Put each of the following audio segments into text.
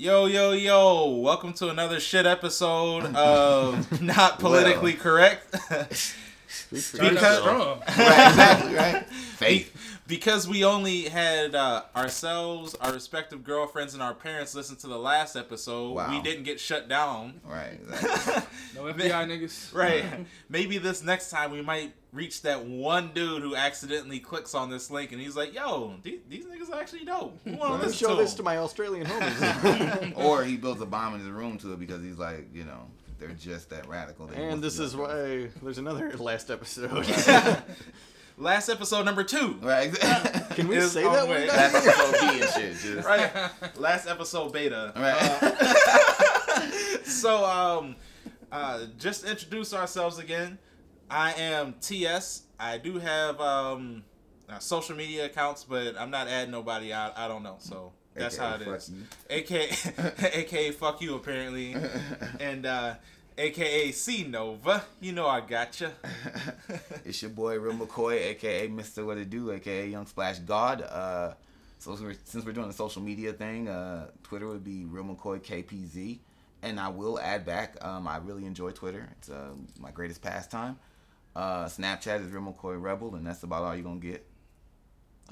Yo, yo, yo! Welcome to another shit episode of Not Politically Correct. Because, strong. right, exactly, right? Faith. because we only had uh, ourselves, our respective girlfriends, and our parents listen to the last episode, Wow. we didn't get shut down. Right, exactly. No FBI niggas. Right. Maybe this next time we might reach that one dude who accidentally clicks on this link and he's like, yo, these, these niggas are actually dope. Who wanna Let me show to this them?" to my Australian homies. or he builds a bomb in his room to it because he's like, you know, they're just that radical. They and this is why there's another last episode. Last episode number two. Right. Can we say that way. one? That's guys? episode B and shit. Just, Right. Last episode beta. Right. So, um, uh, just introduce ourselves again. I am TS. I do have um, uh, social media accounts, but I'm not adding nobody. I, I don't know. So that's AKA how it is. AKA, AKA fuck you apparently, and uh, AKA C Nova. You know I gotcha. it's your boy Real McCoy, aka Mr. What It Do, aka Young Splash God. Uh, so since we're, since we're doing the social media thing, uh, Twitter would be Real McCoy KPZ, and I will add back. Um, I really enjoy Twitter. It's uh, my greatest pastime. Uh, Snapchat is Real McCoy Rebel, and that's about all you're gonna get.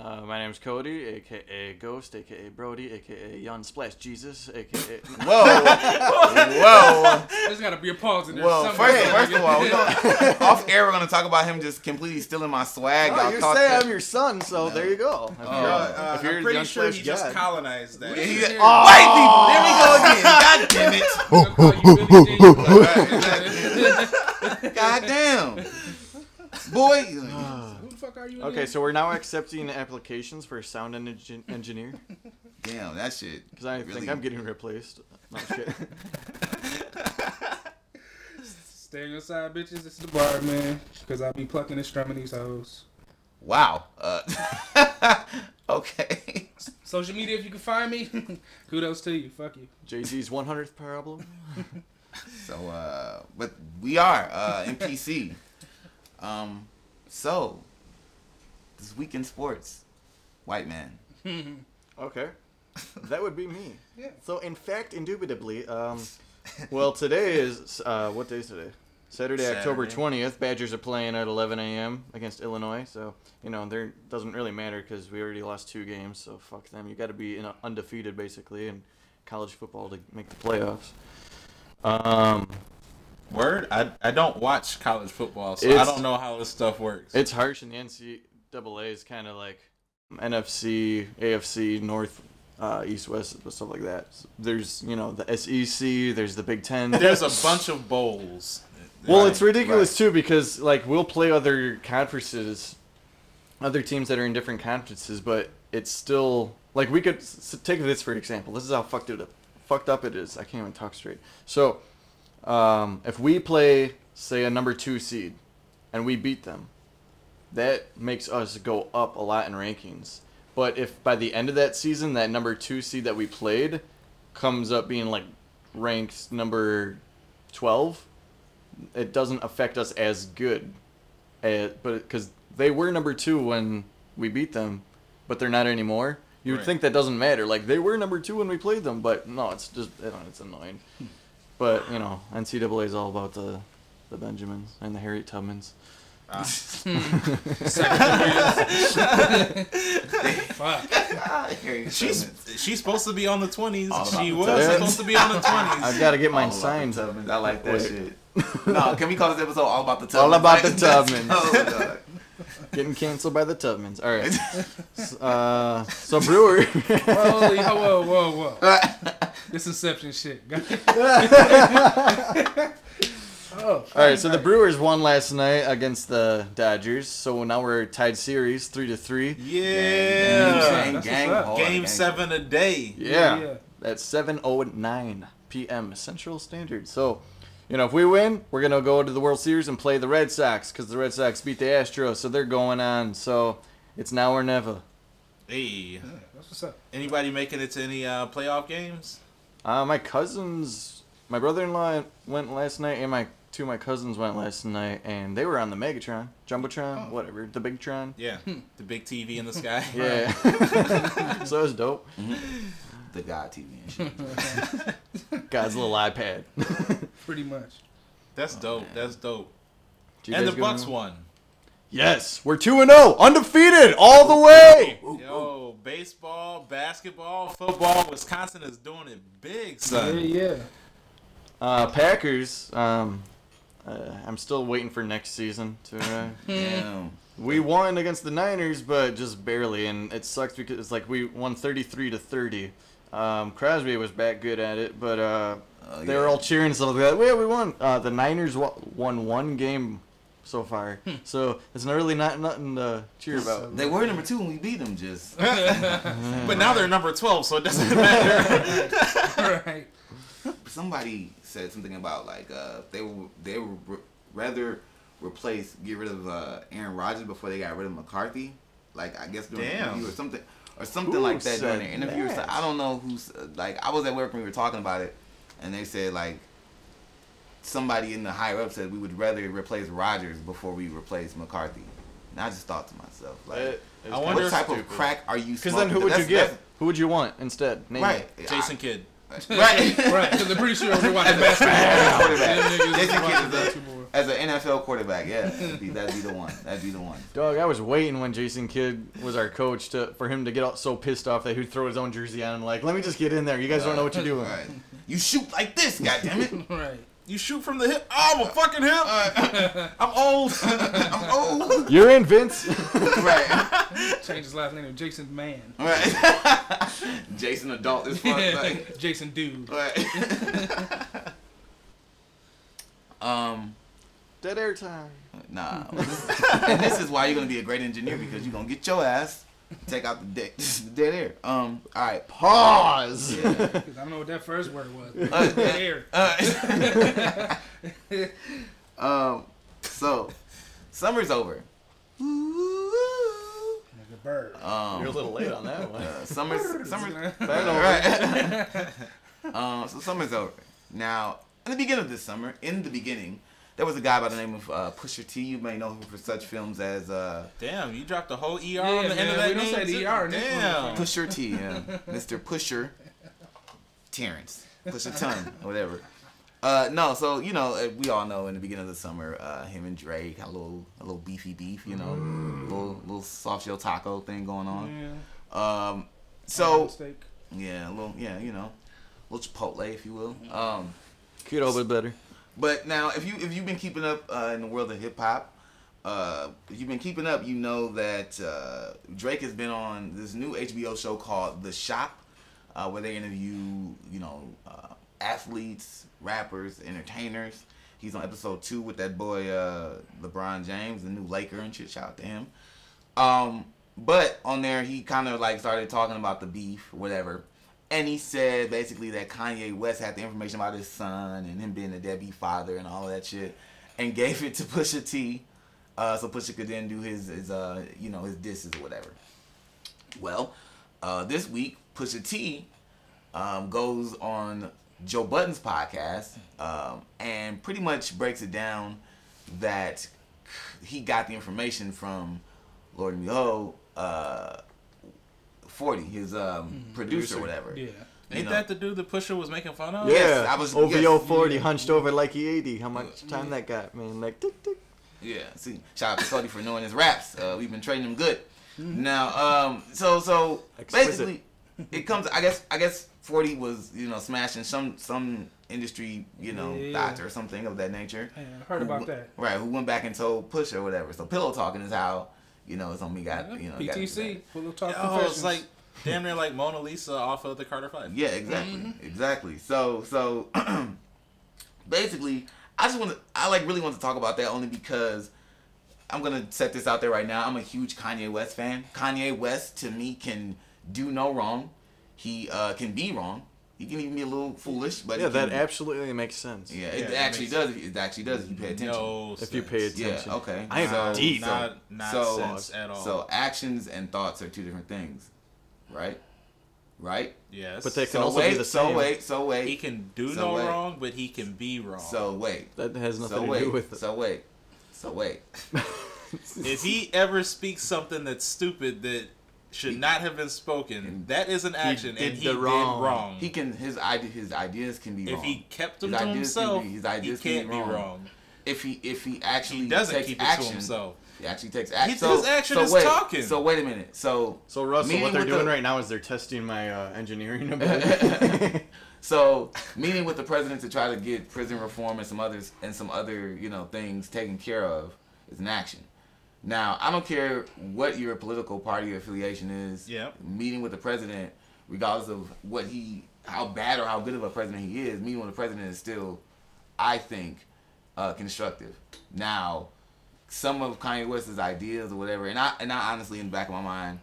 Uh, my name's Cody, aka Ghost, aka Brody, aka Yon Splash Jesus, aka. Whoa, whoa. There's gotta be a pause in there. Well, somewhere. first, first of all, we gonna, off air we're gonna talk about him just completely stealing my swag. Oh, Y'all you thought say that- I'm your son, so there you go. If Oh. Uh, if you're I'm pretty sure Splash he just God. colonized that. Yeah, he- Yeah. oh, white people. There we go again. God damn it. They'll call you Billy Jean. God damn. Boy. Who the fuck are you? Okay, again? so we're now accepting applications for sound engin- engineer Damn, that shit. because I really- think I'm getting replaced. No, I'm just kidding. Stay on bitches. It's the bar, man. Because I'll be plucking and strumming these hoes. Wow. Uh, okay. Social media, if you can find me, kudos to you. Fuck you. Jay Z's 100th problem. So, uh, but we are uh, in PC. Um, so this week in sports, white man. Okay. That would be me. Yeah. So, in fact, indubitably, um, well, today is, uh, what day is today? Saturday, October 20th. Badgers are playing at 11 a.m. against Illinois. So, you know, there doesn't really matter because we already lost two games. So, fuck them. You got to be you know, undefeated, basically, in college football to make the playoffs. Um, Word? I, I don't watch college football, so I don't know how this stuff works. it's harsh, in the NCAA is kind of like NFC, AFC, North, uh, East, West, stuff like that. There's, you know, the SEC, there's the Big Ten. There's a bunch of bowls. Well, Right, it's ridiculous too because like we'll play other conferences, other teams that are in different conferences, but it's still like we could s- take this for an example. This is how fucked it up, fucked up it is. I can't even talk straight. So, um, if we play say a number two seed, and we beat them, that makes us go up a lot in rankings. But if by the end of that season that number two seed that we played comes up being like ranked number twelve, it doesn't affect us as good, uh, but because they were number two when we beat them, but they're not anymore. You would Right. think that doesn't matter. Like they were number two when we played them, but no, it's just it's annoying. But you know, NCAA is all about the the Benjamins and the Harriet Tubmans. Fuck. She's she's supposed to be on the twenties. She was tens. supposed to be on the twenties. I've got to get mine All about signed. I like that Wait. shit. no, can we call this episode all about the Tubmans? All about the That's- Tubmans. Oh, Getting canceled by the Tubmans. All right. S- uh, so Brewer. Holy, whoa, whoa, whoa, whoa. This Inception shit. Oh, All right, so the Brewers won last night against the Dodgers. So now we're tied series, three to three. Yeah. Gang, That's gang, what's Game gang. seven a day. Yeah, Yeah. that's seven oh nine p.m. Central Standard. So, you know, if we win, we're gonna go to the World Series and play the Red Sox because the Red Sox beat the Astros, so they're going on. So it's now or never. Hey, That's what's up. anybody making it to any uh, playoff games? Uh, my cousins, my brother-in-law went last night, and my two of my cousins went last night, and they were on the Megatron, Jumbotron, whatever, the Bigtron. Yeah, the big TV in the sky. Yeah. so it was dope. the God TV and shit. God's little iPad. Pretty much. That's dope. That's dope. You And the Bucks on? won. Yes, we're two and zero, undefeated all the way. Yo, baseball, basketball, football. Wisconsin is doing it big, Yeah, son. yeah. Uh, Packers. Um, uh, I'm still waiting for next season to. Uh, Damn. we won against the Niners, but just barely, and it sucks because it's like we won 33 to 30. Um, Crosby was back good at it, but uh, Oh, they yeah. were all cheering and stuff like that. Yeah, we won. Uh, the Niners wa- won one game so far, so it's not really not nothing to cheer about. They were number two when we beat them. Just But now they're number 12, so it doesn't matter. right. somebody said something about like uh, they were they would re- rather replace get rid of uh, Aaron Rodgers before they got rid of McCarthy. Like I guess during Damn. the interview or something or something Who like that during said the interview. so- that? I don't know who's like I was at work when we were talking about it, and they said like somebody in the higher up said we would rather replace Rodgers before we replace McCarthy. And I just thought to myself like. It- I wonder- what type stupid. of crack are you Because then who would you get? Who would you want instead? Name that's- it. Right. Jason Kidd. Right. Right. Because I'm pretty sure we're watching As a basketball. quarterback. Jason Kidd is a- As an NFL quarterback, yeah, that'd be, that'd be the one. That'd be the one. Dog, I was waiting when Jason Kidd was our coach to for him to get all, so pissed off that he'd throw his own jersey on and like, let me just get in there. You guys don't know what you're doing. Right. You shoot like this, goddammit. Right. You shoot from the hip. Oh, I'm a fucking hip. I'm old. I'm old. You're in, Vince. right. Change his last name to Jason Man. Right. Jason adult is fuck. Like, Jason Dude. right. um. Dead air time. Nah. and this is why you're gonna be a great engineer because you're gonna get your ass, take out the dead, the dead air. Um. All right. Pause. Yeah. Because I don't know what that first word was. Uh, Air. Uh, um, so summer's over. Nigga bird. Um, You're a little late on that one. uh, summer's summer's Right right. um, so summer's over. Now, in the beginning of this summer, in the beginning, there was a guy by the name of uh, Pusher T. You may know him for such films as uh, Damn, you dropped the whole ER Yeah, on the end of that we don't name, say the too? ER in Damn. Pusher T, yeah. Mr. Pusher Terrence. Pusher Ton, whatever. Uh, no, so you know, uh, we all know in the beginning of the summer, uh, him and Drake had a little, a little beefy beef, you know, little, little soft shell taco thing going on. Yeah. Um, so Steak. yeah, a little, yeah, you know, a little Chipotle, if you will. Um, Could have been better. But now, if you if you've been keeping up uh, in the world of hip hop, uh, if you've been keeping up, you know that uh, Drake has been on this new HBO show called The Shop, uh, where they interview you know uh, athletes, rappers, entertainers. He's on episode two with that boy uh, LeBron James, the new Laker and shit. Shout out to him. Um, but on there, he kind of like started talking about the beef, whatever. And he said basically that Kanye West had the information about his son and him being a deadbeat father and all that shit, and gave it to Pusha T, uh, so Pusha could then do his, his uh, you know, his disses or whatever. Well, uh, this week Pusha T um, goes on Joe Budden's podcast um, and pretty much breaks it down that he got the information from Lord Miho, uh, 40, his um, producer, or whatever. Yeah. You Ain't know. that the dude the pusher was making fun of? Yeah. Yeah, I was- OVO yes. 40 Yeah. hunched over like he 80. How much time that got, man? Like, tick, tick. Yeah, see, shout out to Cody for knowing his raps. Uh, we've been training him good. Now, um, so so Exquisite. basically, it comes. I guess I guess forty was you know smashing some some industry you know Yeah. doctor or something of that nature. Yeah, I heard Who about that. Right, who went back and told Push or whatever. So pillow talking is how you know it's on me got you know got into PTC. Full of talk Oh, it's like damn near like Mona Lisa off of the Carter Five. Yeah, exactly, exactly. So so basically, I just want to I like really want to talk about that only because I'm gonna set this out there right now. I'm a huge Kanye West fan. Kanye West to me can do no wrong. He uh, can be wrong. He can even be a little foolish, but Yeah, that can- absolutely makes sense. yeah, Yeah, it it actually makes does. It actually does. If you pay attention. No, If you sense. pay Yeah. attention. Okay. I am so, deep. So, Not not so, sense at all. so actions and thoughts are two different things, right? Right. yes, But they can So also wait. be the so same. wait. So wait. he can do So no wait. wrong, but he can be wrong. So wait. That has nothing So to wait. do with it. So wait. So wait. if he ever speaks something that's stupid that should He- not have been spoken. That is an action, did and he the did wrong. wrong. He can his idea his ideas can be wrong. if wrong. he kept them His to ideas can himself, be- his he ideas can be can't be wrong. wrong. if he if he actually He doesn't takes keep it action, to himself. He actually takes action. He- so, his action so is wait, talking. So wait a minute. So So Russell, what they're doing the- right now is they're testing my uh, engineering ability. So meeting with the president to try to get prison reform and some others and some other you know things taken care of is an action. Now I don't care what your political party affiliation is. Yep. Meeting with the president, regardless of what he, how bad or how good of a president he is, meeting with the president is still, I think, uh, constructive. Now, some of Kanye West's ideas or whatever, and I and I honestly in the back of my mind,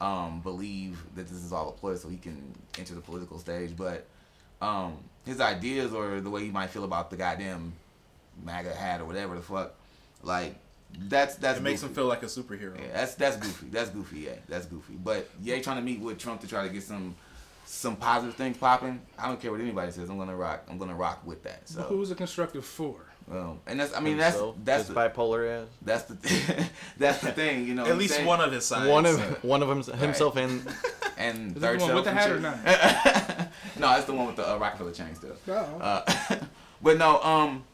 um, believe that this is all a ploy so he can enter the political stage, but um, his ideas or the way he might feel about the goddamn MAGA hat or whatever the fuck, like that's that's It makes goofy. him feel like a superhero. Yeah, that's that's goofy. That's goofy. Yeah, that's goofy. But yeah, trying to meet with Trump to try to get some some positive things popping. I don't care what anybody says. I'm gonna rock. I'm gonna rock with that. But So, who's it constructive for? um, and that's I mean that's Himself, that's the, bipolar ass. that's the that's the thing. You know, At least saying? one of his sides. One of one of them himself and and Is third the one with the and hat or not? no, that's the one with the uh, Rockefeller chain still. No. Uh, but no, um,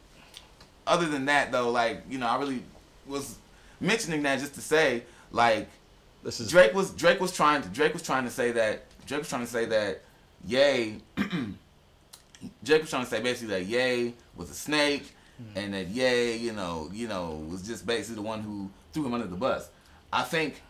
other than that though, like you know, I really was mentioning that just to say, like, this is Drake was Drake was trying to Drake was trying to say that Drake was trying to say that Yay Drake was trying to say basically that Yay was a snake hmm. and that Yay, you know, you know, was just basically the one who threw him under the bus. I think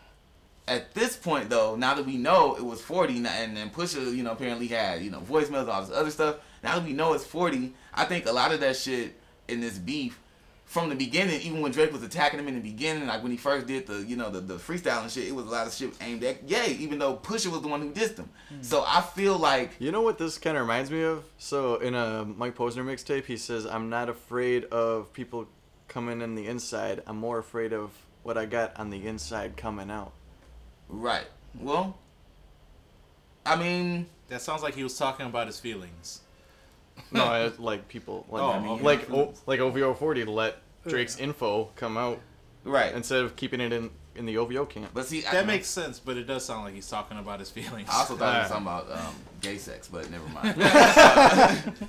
at this point though, now that we know it was 40 and then Pusha, you know, apparently had, you know, voicemails and all this other stuff, now that we know it's 40, I think a lot of that shit in this beef from the beginning, even when Drake was attacking him in the beginning, like when he first did the, you know, the, the freestyle and shit, it was a lot of shit aimed at Yay, even though Pusha was the one who dissed him. Hmm. So I feel like You know what this kind of reminds me of? So in a Mike Posner mixtape, he says, "I'm not afraid of people coming in the inside. I'm more afraid of what I got on the inside coming out." Right. Well, I mean, That sounds like he was talking about his feelings. No, I, like people like Oh, I mean, like o, like OVO 40 let Drake's info come out right. instead of keeping it in in the OVO camp. but see, I, That makes sense, but it does sound like he's talking about his feelings. I also thought he was talking about um, gay sex, but never mind.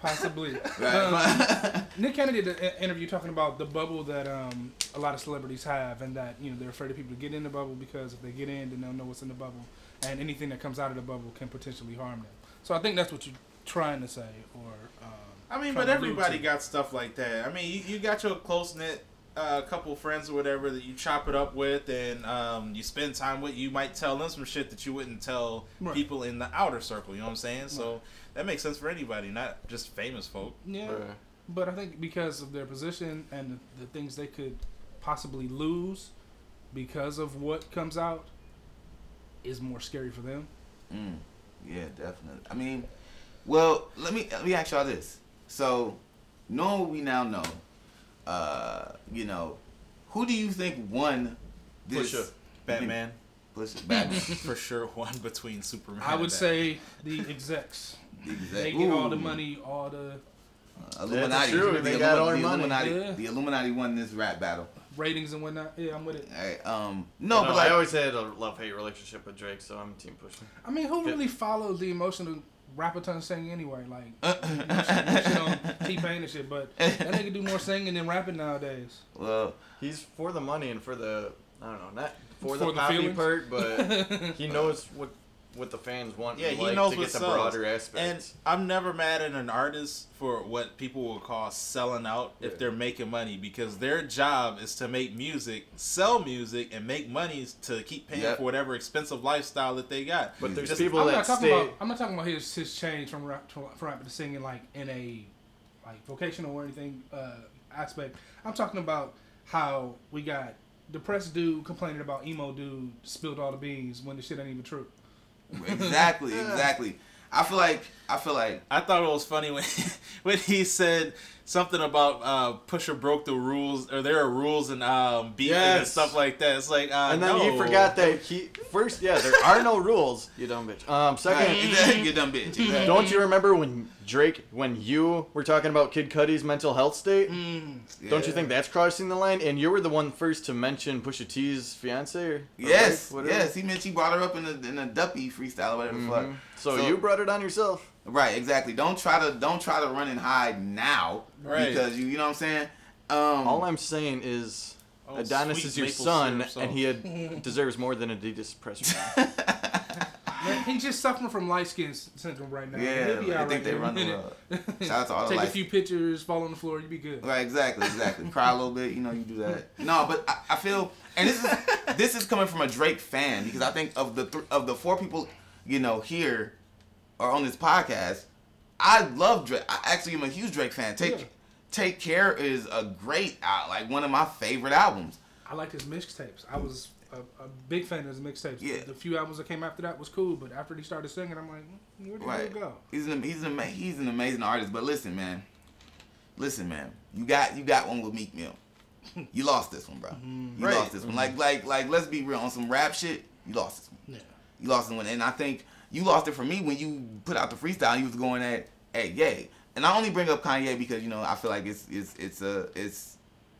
Possibly. Right. Um, Nick Kennedy did an interview talking about the bubble that um, a lot of celebrities have, and that you know they're afraid of people to get in the bubble because if they get in, then they'll know what's in the bubble, and anything that comes out of the bubble can potentially harm them. So I think that's what you're trying to say, or um, I mean, but everybody got stuff like that. I mean, you, you got your close knit uh, couple friends or whatever that you chop it up with and um, you spend time with. You might tell them some shit that you wouldn't tell Right. people in the outer circle. You know what I'm saying? So that makes sense for anybody, not just famous folk. Yeah, Uh, but I think because of their position and the, the things they could possibly lose because of what comes out is more scary for them. Mm, yeah, definitely. I mean, well, let me let me ask y'all this. So, knowing what we now know, uh, you know, who do you think won this? Pusha, Batman, Pusha, Batman. for sure, one between Superman. I would Batman. say the execs. Exact- They get all the money, all the Uh, Illuminati. true, The they got all Illumi- the money. Illuminati, Yeah. the Illuminati won this rap battle. ratings and whatnot. Yeah, I'm with it. Alright, um, no, no, but like, I always had a love hate relationship with Drake, so I'm Team Pusha. I mean, who really follows the emotional Rapaton singing anyway? Like, you know, shit, shit on T Pain and shit, but that nigga do more singing than rapping nowadays. well, He's for the money and for the I don't know, not for, For the the poppy feelings? part, but he knows what what the fans want. Yeah, and he like knows to what get the sells. broader And. I'm never mad at an artist for what people will call selling out if they're making money because their job is to make music, sell music, and make money to keep paying Yep. for whatever expensive lifestyle that they got. but there's Just- people I'm that not talking stay. about. I'm not talking about his his change from rap to, from rapping to singing like in a like vocational or anything uh, aspect. I'm talking about how we got depressed dude complaining about emo dude spilled all the beans when the shit ain't even true. exactly, exactly. I feel like I feel like I thought it was funny when when he said something about uh, Pusher broke the rules or there are rules and um, beefing and stuff like that. It's like uh, And then no. you forgot that he first. Yeah, there are no rules. You dumb bitch. Um, second, you dumb bitch. Exactly. don't you remember when Drake, when you were talking about Kid Cudi's mental health state? Mm. Don't you think that's crossing the line? And you were the one first to mention Pusha T's fiance. Or, or Yes, wife, yes. He mentioned he brought her up in a in a duppy freestyle or whatever the fuck. Mhm. So, you brought it on yourself. Right, exactly. Don't try to don't try to run and hide now Right. because you you know what I'm saying. Um, All I'm saying is. Oh, Adonis is your son, and he had, deserves more than Adidas press. Man, he's just suffering from light skin syndrome right now. yeah, He'll be I out think right they run the world. Shout out to all the Take a few pictures, fall on the floor, you'd be good. Right, exactly, exactly. Cry a little bit, you know, you do that. No, but I, I feel, and this is this is coming from a Drake fan because I think of the th- of the four people, you know, here or on this podcast, I love Drake. I actually am a huge Drake fan. Take Yeah. Take Care is a great out, like one of my favorite albums. I liked his mixtapes. I was a, a big fan of his mixtapes. Yeah. The few albums that came after that was cool, but after he started singing, I'm like, "Mm, where did Right. he go? He's an he's an he's an amazing artist. But listen, man, listen, man, you got you got one with Meek Mill. You lost this one, bro. You Right. lost this one. Like like like let's be real on some rap shit. You lost this one. Yeah. You lost this one, and I think you lost it for me when you put out the freestyle. You was going at at Ye, and I only bring up Kanye because you know I feel like it's it's it's a it's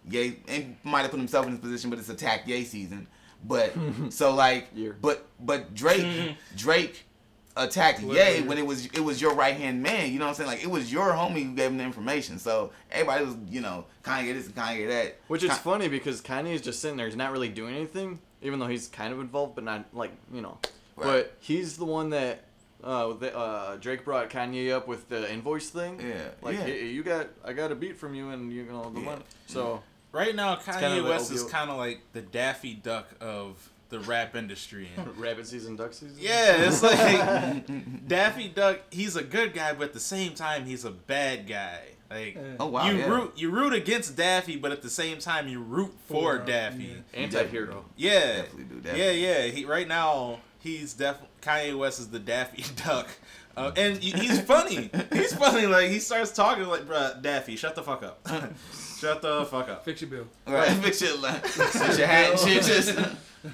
Ye and might have put himself in this position, but it's attack Ye season. But so like, Year. but but Drake mm-hmm. Drake attacked Ye when it was it was your right hand man. You know what I'm saying? Like it was your homie who gave him the information. So everybody was you know Kanye this and Kanye that. Which is Ka- funny because Kanye is just sitting there. He's not really doing anything, even though he's kind of involved, but not like you know. Right. But he's the one that uh, the, uh, Drake brought Kanye up with the invoice thing. Yeah, Like yeah. "Hey, you got, I got a beat from you, and you know the Yeah. money. So Right now, Kanye kind of West is kind of like the Daffy Duck of the rap industry. rabbit season, duck season. yeah, it's like Daffy Duck. He's a good guy, but at the same time, he's a bad guy. Like Oh wow. you yeah. root you root against Daffy, but at the same time, you root for For, Daffy. yeah. Anti-hero. Yeah, Definitely do that. yeah, yeah. He right now he's def Kanye West is the Daffy Duck, uh, and he's funny. He's funny. Like he starts talking like, "Bruh, Daffy, shut the fuck up, shut the fuck up." Fix your bill. Right, fix your fix your hat and shit. Just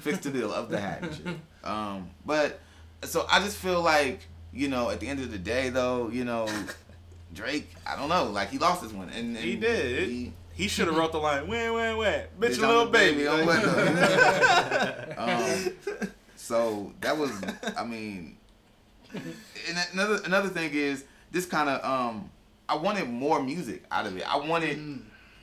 fix the deal of the hat and shit. Um, but so I just feel like you know, at the end of the day, though, you know, Drake, I don't know, like he lost this one, and, and He did. He, He should have wrote the line, "Win, win, win, bitch, Bitch, a I'm little baby." baby, Like- um, so that was, I mean, and another another thing is this kind of um, I wanted more music out of it. I wanted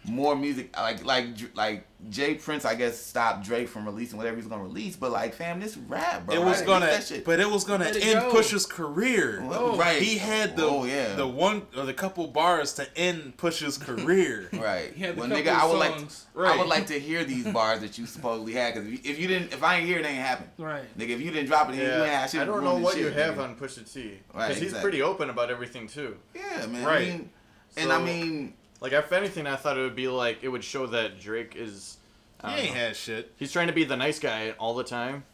more music, like like like J. Prince, I guess, stopped Drake from releasing whatever he's gonna release. But like, fam, this rap, bro. It was gonna, that shit. but it was gonna it end go. Push's career. Oh, oh, right. He had the Oh, yeah. the one or the couple bars to end Push's career. Right. He well, nigga, I would like, songs. I would like to hear these bars that you supposedly had. Because if, you- if you didn't, if I ain't hear it, it ain't happen. Right. Nigga, if you didn't drop it, you ain't have shit I don't know this what shit, you have nigga. on Pusha T because Right, he's exactly. pretty open about everything too. Yeah, man. Right. I mean, and I mean, Like if anything, I thought it would be like it would show that Drake is. He ain't know. had shit. He's trying to be the nice guy all the time,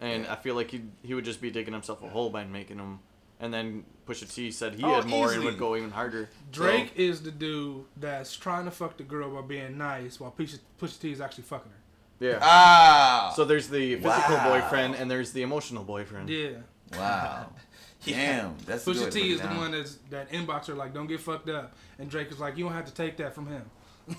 and I feel like he he would just be digging himself a hole by making him. And then Pusha T said he Oh, had more and would go even harder. Drake is the dude that's trying to fuck the girl by being nice, while Pusha, Pusha T is actually fucking her. Yeah. ah, So there's the physical Wow. boyfriend and there's the emotional boyfriend. Yeah. wow, damn, that's Pusha good. T is it the one that's that inboxer like don't get fucked up, and Drake is like you don't have to take that from him.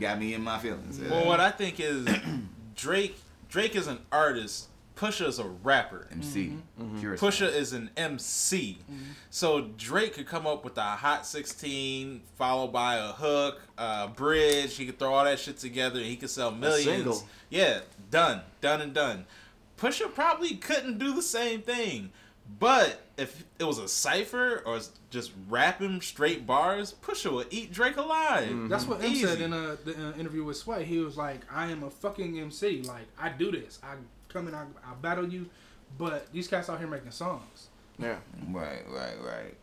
Got me in my feelings. yeah. Well, what I think is Drake. Drake is an artist. Pusha is a rapper. MC, mm-hmm. mm-hmm. Pure Pusha is an MC. Mm-hmm. So Drake could come up with a hot 16 followed by a hook, a bridge. He could throw all that shit together and he could sell millions. single. Yeah, done. Done and done. Pusha probably couldn't do the same thing. But if it was a cipher or just rapping straight bars, Pusha would eat Drake alive. That's what Em Easy. said in a the uh, interview with Sway. He was like, "I am a fucking MC. Like I do this. I come in, I, I battle you, but these cats out here making songs." Yeah. Right, right, right.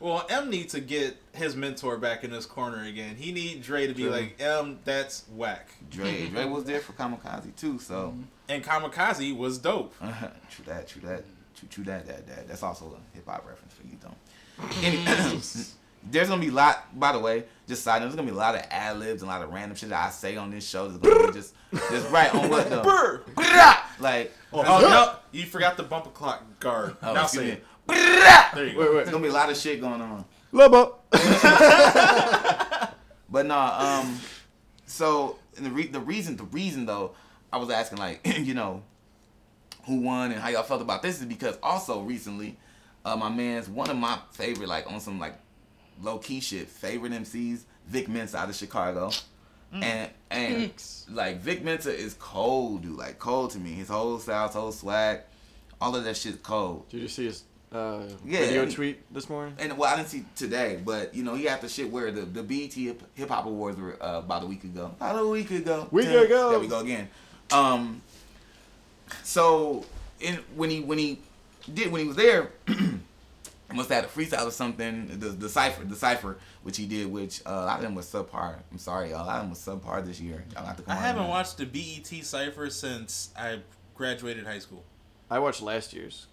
Well, Em needs to get his mentor back in his corner again. He need Dre to be True. like, Em, that's whack. Dre, Dre was there for Kamikaze too, so mm-hmm. And Kamikaze was dope. true that, true that, Choo choo that that that. That's also a hip hop reference for you, don't. There's gonna be a lot. By the way, just side note, there's gonna be a lot of ad libs and a lot of random shit that I say on this show. That's gonna be just just right on what the like. Oh, oh no, you forgot the bumper clock guard. Oh, now say it. There you Wait, go. wait. There's gonna be a lot of shit going on. Lobo. But no, um, so and the re- the reason the reason though, I was asking like, you know, who won and how y'all felt about this is because also recently, uh, my man's one of my favorite like on some like low key shit favorite MCs, Vic Mensa out of Chicago, and and like Vic Mensa is cold, dude, like cold to me. His whole style, his whole swag, all of that shit's cold. Did you see his uh, Yeah, video and- tweet this morning? And well, I didn't see today, but you know, he had the shit where the the BET Hip Hop Awards were uh, about a week ago. About a week ago. Week Damn. ago. There we go again. Um. So, in when he when he did when he was there, must have had a freestyle or something. The the cipher the cipher which he did, which uh, a lot of them was subpar. I'm sorry, y'all. A lot of them was subpar this year. Y'all have to come I haven't watched the BET Cipher since I graduated high school. I watched last year's.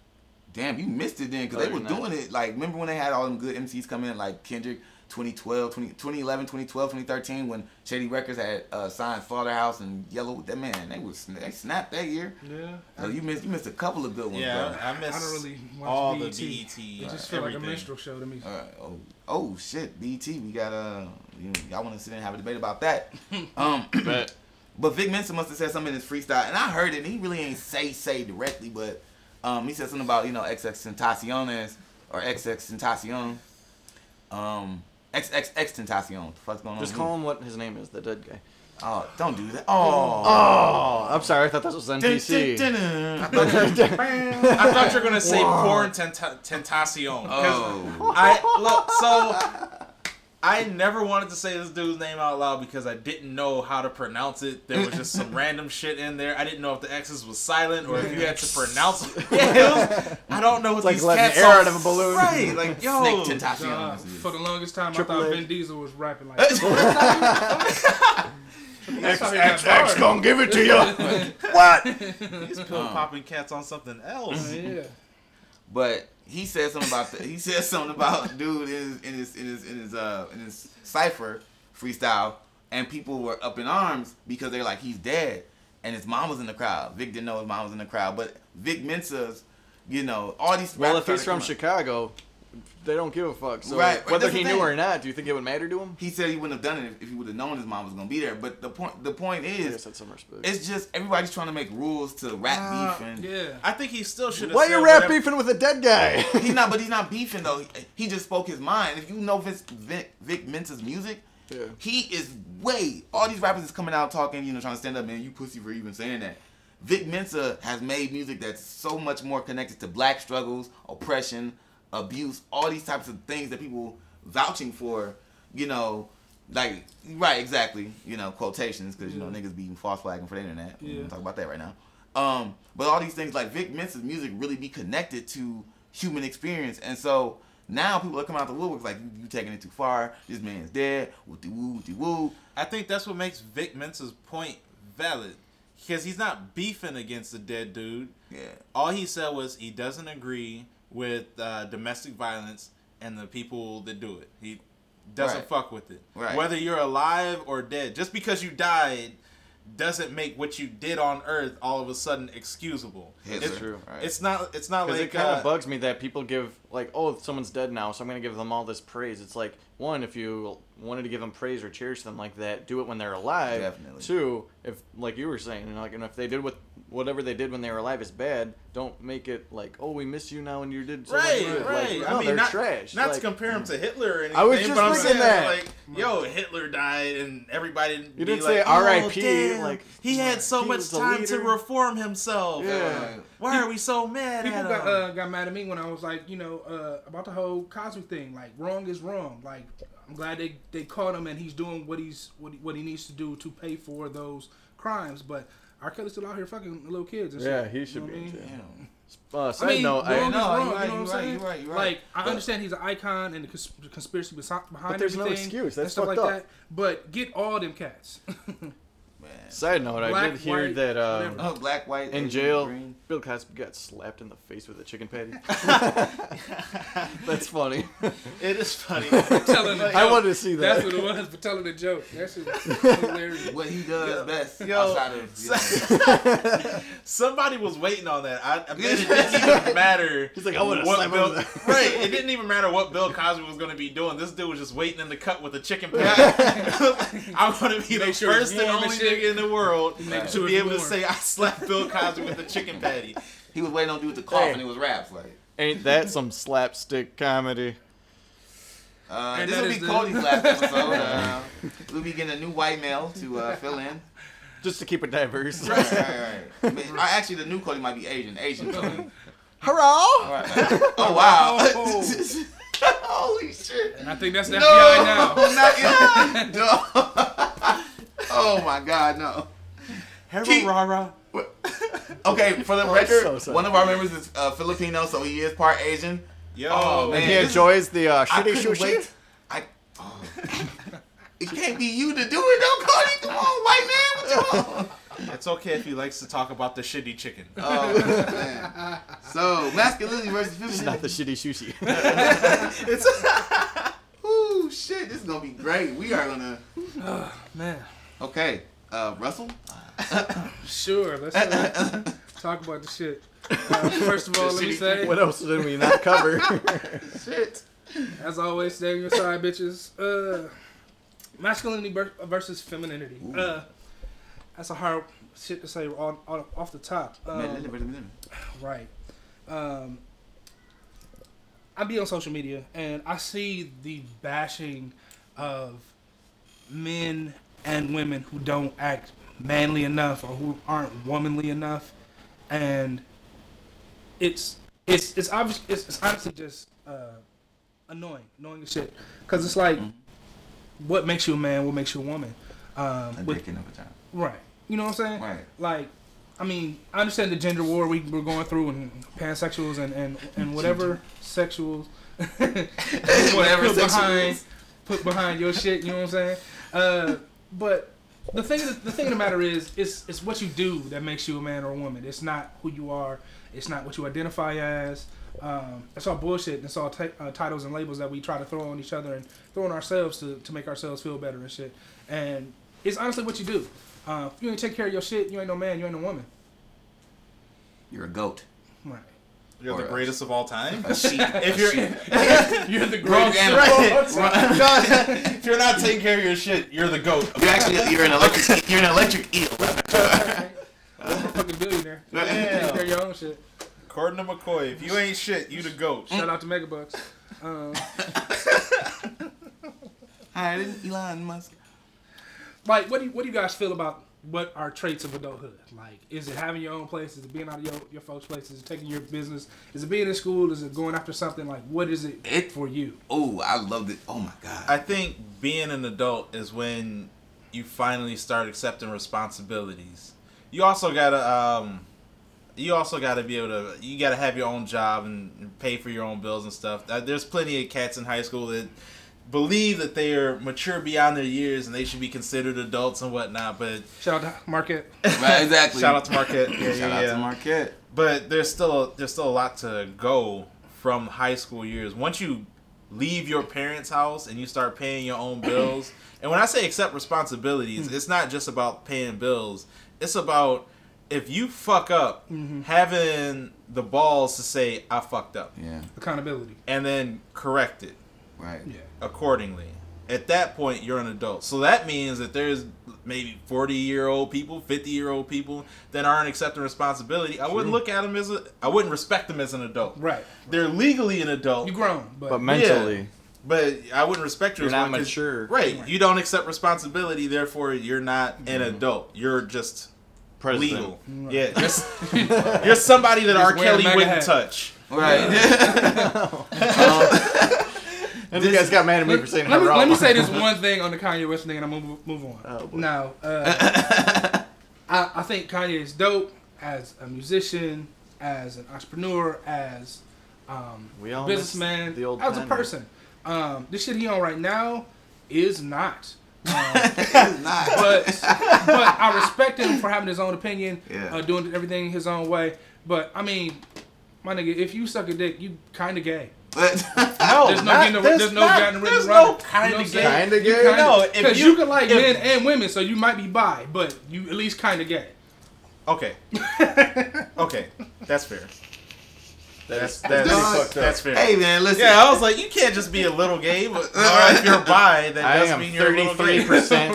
Damn, you missed it then because they were than doing it. Like, remember when they had all them good MCs come in, like Kendrick 2012, 20, 2011, 2012, 2013, when Shady Records had uh, signed Slaughterhouse and Yelawolf. That man, they was they snapped that year. Yeah. So you missed you missed a couple of good ones, Yeah, bro. I, I miss I don't really watch all BET. the BET. It just feel like a minstrel show to me. All right. Oh, oh shit, BT. We got uh, you, y'all want to sit and have a debate about that? Um, But But Vic Mensa must have said something in his freestyle, and I heard it. And he really ain't say say directly, but um, he said something about you know XX Tentaciones or XX Tentacion, um, XX X Tentacion. The fuck's going on? just call him what his name is, the dead guy. Oh, don't do that. Oh. Oh, I'm sorry. I thought this was Dun, dun, NPC. dun, I dun. thought, you, I thought you were gonna say porn tenta- tentacion. 'cause Oh. I look so. I never wanted to say this dude's name out loud because I didn't know how to pronounce it. There was just some random shit in there. I didn't know if the X's was silent or if you had to pronounce it. Yeah, it was, I don't know what like these letting cats air are- out of a balloon. Right, like yo, Snake Tentacion. Uh, That's what it is. for the longest time, Triple I thought H. Vin Diesel was rapping like. X, how he X, X, bars. gonna give it to you. what? He's pill popping cats on something else. yeah. But he said something about the, he said something about dude in his in his in his in his uh in his cipher freestyle, and people were up in arms because they're like he's dead, and his mom was in the crowd. Vic didn't know his mom was in the crowd, but Vic Mensa's, you know, all these. Well, if he's from. Chicago, they don't give a fuck. So Right, right, whether he knew or not, do you think it would matter to him? he said he wouldn't have done it if, if he would have known his mom was gonna be there. But the point the point is, some respect. it's just everybody's trying to make rules to rap Uh, beef and. Yeah. I think he still should have. Why said you rap whatever- beefing with a dead guy? He's not, but he's not beefing though. He, he just spoke his mind. If you know Vince, Vic, Vic Mensa's music, Yeah. he is way. All these rappers is coming out talking, you know, trying to stand up, man. You pussy for even saying that. Vic Mensa has made music that's so much more connected to black struggles, oppression, abuse, all these types of things that people vouching for. You know, like right, exactly. You know, quotations because you know niggas be false flagging for the internet. Yeah. don't talk about that right now. Um, but all these things like Vic Mensa's music really be connected to human experience, and so now people are coming out the woodworks like you, you taking it too far. This man's dead. Woo, wooty woo. I think that's what makes Vic Mensa's point valid. Because he's not beefing against the dead dude. Yeah, All he said was he doesn't agree with uh, domestic violence and the people that do it. He doesn't Right. fuck with it. Right. Whether you're alive or dead. Just because you died doesn't make what you did on earth all of a sudden excusable. Hitler, It's, true. Right. it's not it's not like it kind of uh, bugs me that people give like, oh, someone's dead now, so I'm gonna give them all this praise. It's like one, if you wanted to give them praise or cherish them like that, do it when they're alive. Definitely. Two, if like you were saying, like, and if they did what whatever they did when they were alive is bad, don't make it like, oh, we miss you now and you did so Right, much good. right. Like, I mean, they're not, trash. Not like, to compare him to Hitler or anything. I was just but I'm thinking saying, that. Like, yo, Hitler died, and everybody. You be didn't like, say "Oh, R.I.P., damn, like, he had so he much time to reform himself. Yeah. Why are we so mad People at got him? uh, got mad at me when I was like, you know, uh, about the whole Cosby thing. Like, wrong is wrong. Like, I'm glad they, they caught him and he's doing what he's what he, what he needs to do to pay for those crimes. But R. Kelly's still out here fucking little kids. And Yeah, shit. he You should know be what I in jail. Uh, side I mean, no, wrong I, is know, wrong. you're right, you know what I'm right, saying? right, right. Like, I But- understand he's an icon and the cons- conspiracy besi- behind But there's no everything excuse. That's stuff like fucked up. that. But get all them cats. Man. Side note, I did hear white, that um. Oh, black, white, in Asian, jail, green. Bill Cosby got slapped in the face with a chicken patty. That's funny. It is funny. telling a I joke. wanted to see that. That's what it was for telling a joke. That shit was hilarious. What he does best Yo. outside of you Somebody was waiting on that. I, I bet it didn't even matter. He's like, I wanna what slap Bill, him. right. It didn't even matter what Bill Cosby was going to be doing. This dude was just waiting in the cut with a chicken patty. I'm going to be the sure first and only shit. nigga in the world Make to sure be it's able to say I slapped Bill Cosby with a chicken patty. He was waiting on dude to cough Hey. and it was raps like. Ain't that some slapstick comedy? Uh, And this will be the- Cody's last episode. Uh, we'll be getting a new white male to uh, fill in. Just to keep it diverse. Right, right, right. I uh, actually, the new Cody might be Asian. Asian Cody. Hurrah! All right. Oh wow! Oh. Holy shit! And I think that's the No, FBI now. not yet. No. oh my God, no. Keep- Rara. Okay, for the Oh, record, so one of our members is uh, Filipino, so he is part Asian. Yo. Oh, man. And he enjoys the uh, shitty sushi. wait. I. Oh. it can't be you to do it, though, Cody. Come on, white man. What you want? It's okay if he likes to talk about the shitty chicken. Oh man. So masculinity versus It's not the shitty sushi. it's Ooh, shit! This is gonna be great. We are gonna. Oh Man, Okay, uh, Russell. Sure. Let's uh, talk about the shit. Uh, first of all, let me say, what else did we not cover? Shit. as always, stay on your side, bitches. Uh, masculinity versus femininity. Uh, that's a hard shit to say on, on, off the top. Um, Right. Um, I be on social media and I see the bashing of men and women who don't act manly enough or who aren't womanly enough, and it's it's it's obvious it's, it's honestly just uh, annoying, annoying as shit. Cause it's like, what makes you a man? What makes you a woman? Um, with, dick in of a time. right. You know what I'm saying? Right. like I mean, I understand the gender war we, we're going through and pansexuals and, and, and whatever sexuals Whatever put behind put behind your shit, you know what I'm saying? Uh, but the thing the thing of the matter is it's it's what you do that makes you a man or a woman. It's not who you are. It's not what you identify as. Um, it's all bullshit. And it's all ti- uh, titles and labels that we try to throw on each other and throw on ourselves to, to make ourselves feel better and shit. And it's honestly what you do. Uh, if you ain't take care of your shit, you ain't no man, you ain't no woman. You're a goat. Right. You're Or the a- greatest of all time. Sheep. If you're sheep. You're the Rogue greatest. animal. right, God, if you're not taking care of your shit, you're the goat. You're actually you're an electric you're an electric eel. I'm a fucking billionaire. Damn. Take care of your own shit. According to McCoy, if you ain't shit, you the goat. Shout out to Megabucks. Um, Hi, this is Elon Musk. like, what do you, what do you guys feel about what are traits of adulthood? Like, is it having your own place? Is it being out of your, your folks' place? Is it taking your business? Is it being in school? Is it going after something? Like, what is it, It- for you? Oh, I loved it. Oh my god. I think being an adult is when you finally start accepting responsibilities. You also gotta, um, you also gotta be able to, you gotta have your own job and, and pay for your own bills and stuff. Uh, There's plenty of cats in high school that believe that they are mature beyond their years and they should be considered adults and whatnot. But Shout out to Marquette. right, exactly. shout out to Marquette. Yeah, Shout yeah, out yeah. to Marquette. but there's still there's still a lot to go from high school years. Once you leave your parents' house and you start paying your own bills, and when I say accept responsibilities, hmm. it's not just about paying bills. It's about if you fuck up, mm-hmm. having the balls to say I fucked up Yeah. Accountability. and then correct it Right. Yeah. Accordingly. At that point, you're an adult. So that means that there's maybe 40 year old people, 50 year old people that aren't accepting responsibility. I wouldn't look at them as a, I wouldn't respect them as an adult. Right. They're legally an adult, You grown, but, But mentally, but I wouldn't respect you. You're as not one 'cause- mature. Right. You don't accept responsibility, therefore you're not an adult. You're just president. legal. Yeah. Just, you're somebody that R. Just wear Kelly wouldn't hat. touch. Right. Um, And you guys got mad at me for saying let me, let me say this one thing on the Kanye West thing, and I'm gonna move, move on. Oh, boy. now, uh, I, I think Kanye is dope as a musician, as an entrepreneur, as um, We all businessman, the old as a person. Um, this shit he on right now is not not. but but I respect him for having his own opinion, Yeah. uh, doing everything his own way. But I mean, my nigga, if you suck a dick, you kind of gay. But- No, There's no not- getting, there's there's no not- getting rid There's of no it. kind You of what Kinda gay? Kinda- No, if because you- you, can like if- men and women, so you might be bi, but you at least kind of gay. Okay. okay, that's fair. That's that's that's fucked up. that's fair. hey man, listen. Yeah, I was like, you can't just be a little gay. But if you're bi, then I doesn't mean you're a little thirty-three gay. percent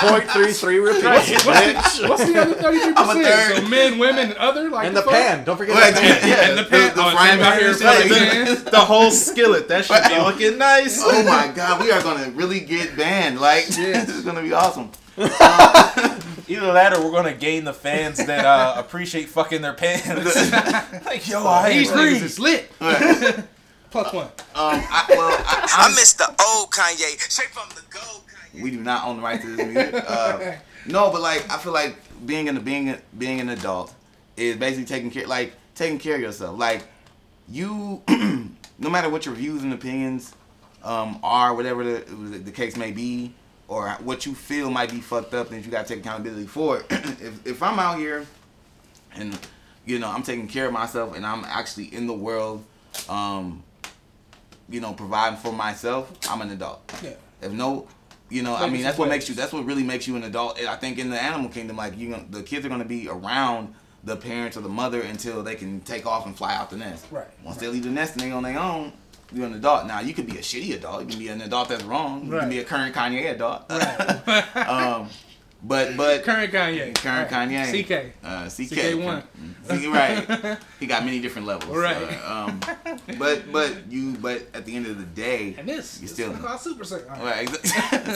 Point three three repeat. bitch. What's the other thirty-three percent? So men, women, and other like And the fuck? pan. Don't forget Wait, the pan. yeah, And the pan- the oh, frying it's out pan here and smelling shit. good. the whole skillet that should be looking nice. Oh my god, we are gonna really get banned. Like this is gonna be awesome. Either that, or we're gonna gain the fans that uh, appreciate fucking their pants. like, yo, I These agree. niggas is lit. Um, Plus one. I, well, I, I miss the old Kanye, straight from the gold Kanye. we do not own the right to this music. Uh, no, but like I feel like being an being a- being an adult is basically taking care like taking care of yourself. Like you, no matter what your views and opinions um, are, whatever the, the case may be, or what you feel might be fucked up, and you gotta take accountability for it. if if I'm out here and you know I'm taking care of myself and I'm actually in the world, um, you know, providing for myself, I'm an adult. Yeah. If no, you know, I mean, that's what makes you. That's what really makes you an adult. I think in the animal kingdom, like you, know, the kids are gonna be around the parents or the mother until they can take off and fly out the nest. Right. Once they leave the nest and they on their own, you're an adult. Now you could be a shitty adult. You can be an adult that's wrong. You Right. can be a current Kanye adult. um, but but Current Kanye. Current Right. Kanye. CK. uh, CK, CK1. CK, right. He got many different levels. Right. Uh, um, but but you but at the end of the day, And this You is still- called Super Saiyan. All right,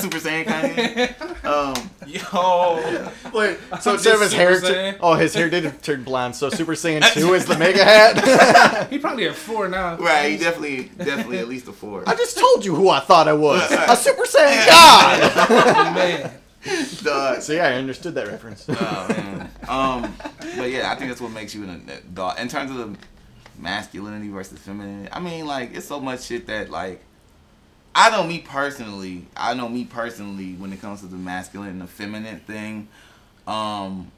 Super Saiyan Kanye. Um, Yo, Wait, so I'm instead of his hair, Super tu- Saiyan. oh, his hair did turn blonde. So Super Saiyan Two is the mega hat. He probably have four now. right, he definitely definitely at least a four. I just told you who I thought I was. A Super Saiyan God. Oh, man. Dog. See, I understood that reference. Oh, man. Um, but yeah, I think that's what makes you an adult. In terms of the masculinity versus femininity, I mean, like, it's so much shit that, like, I know me personally, I know me personally when it comes to the masculine and the feminine thing, um,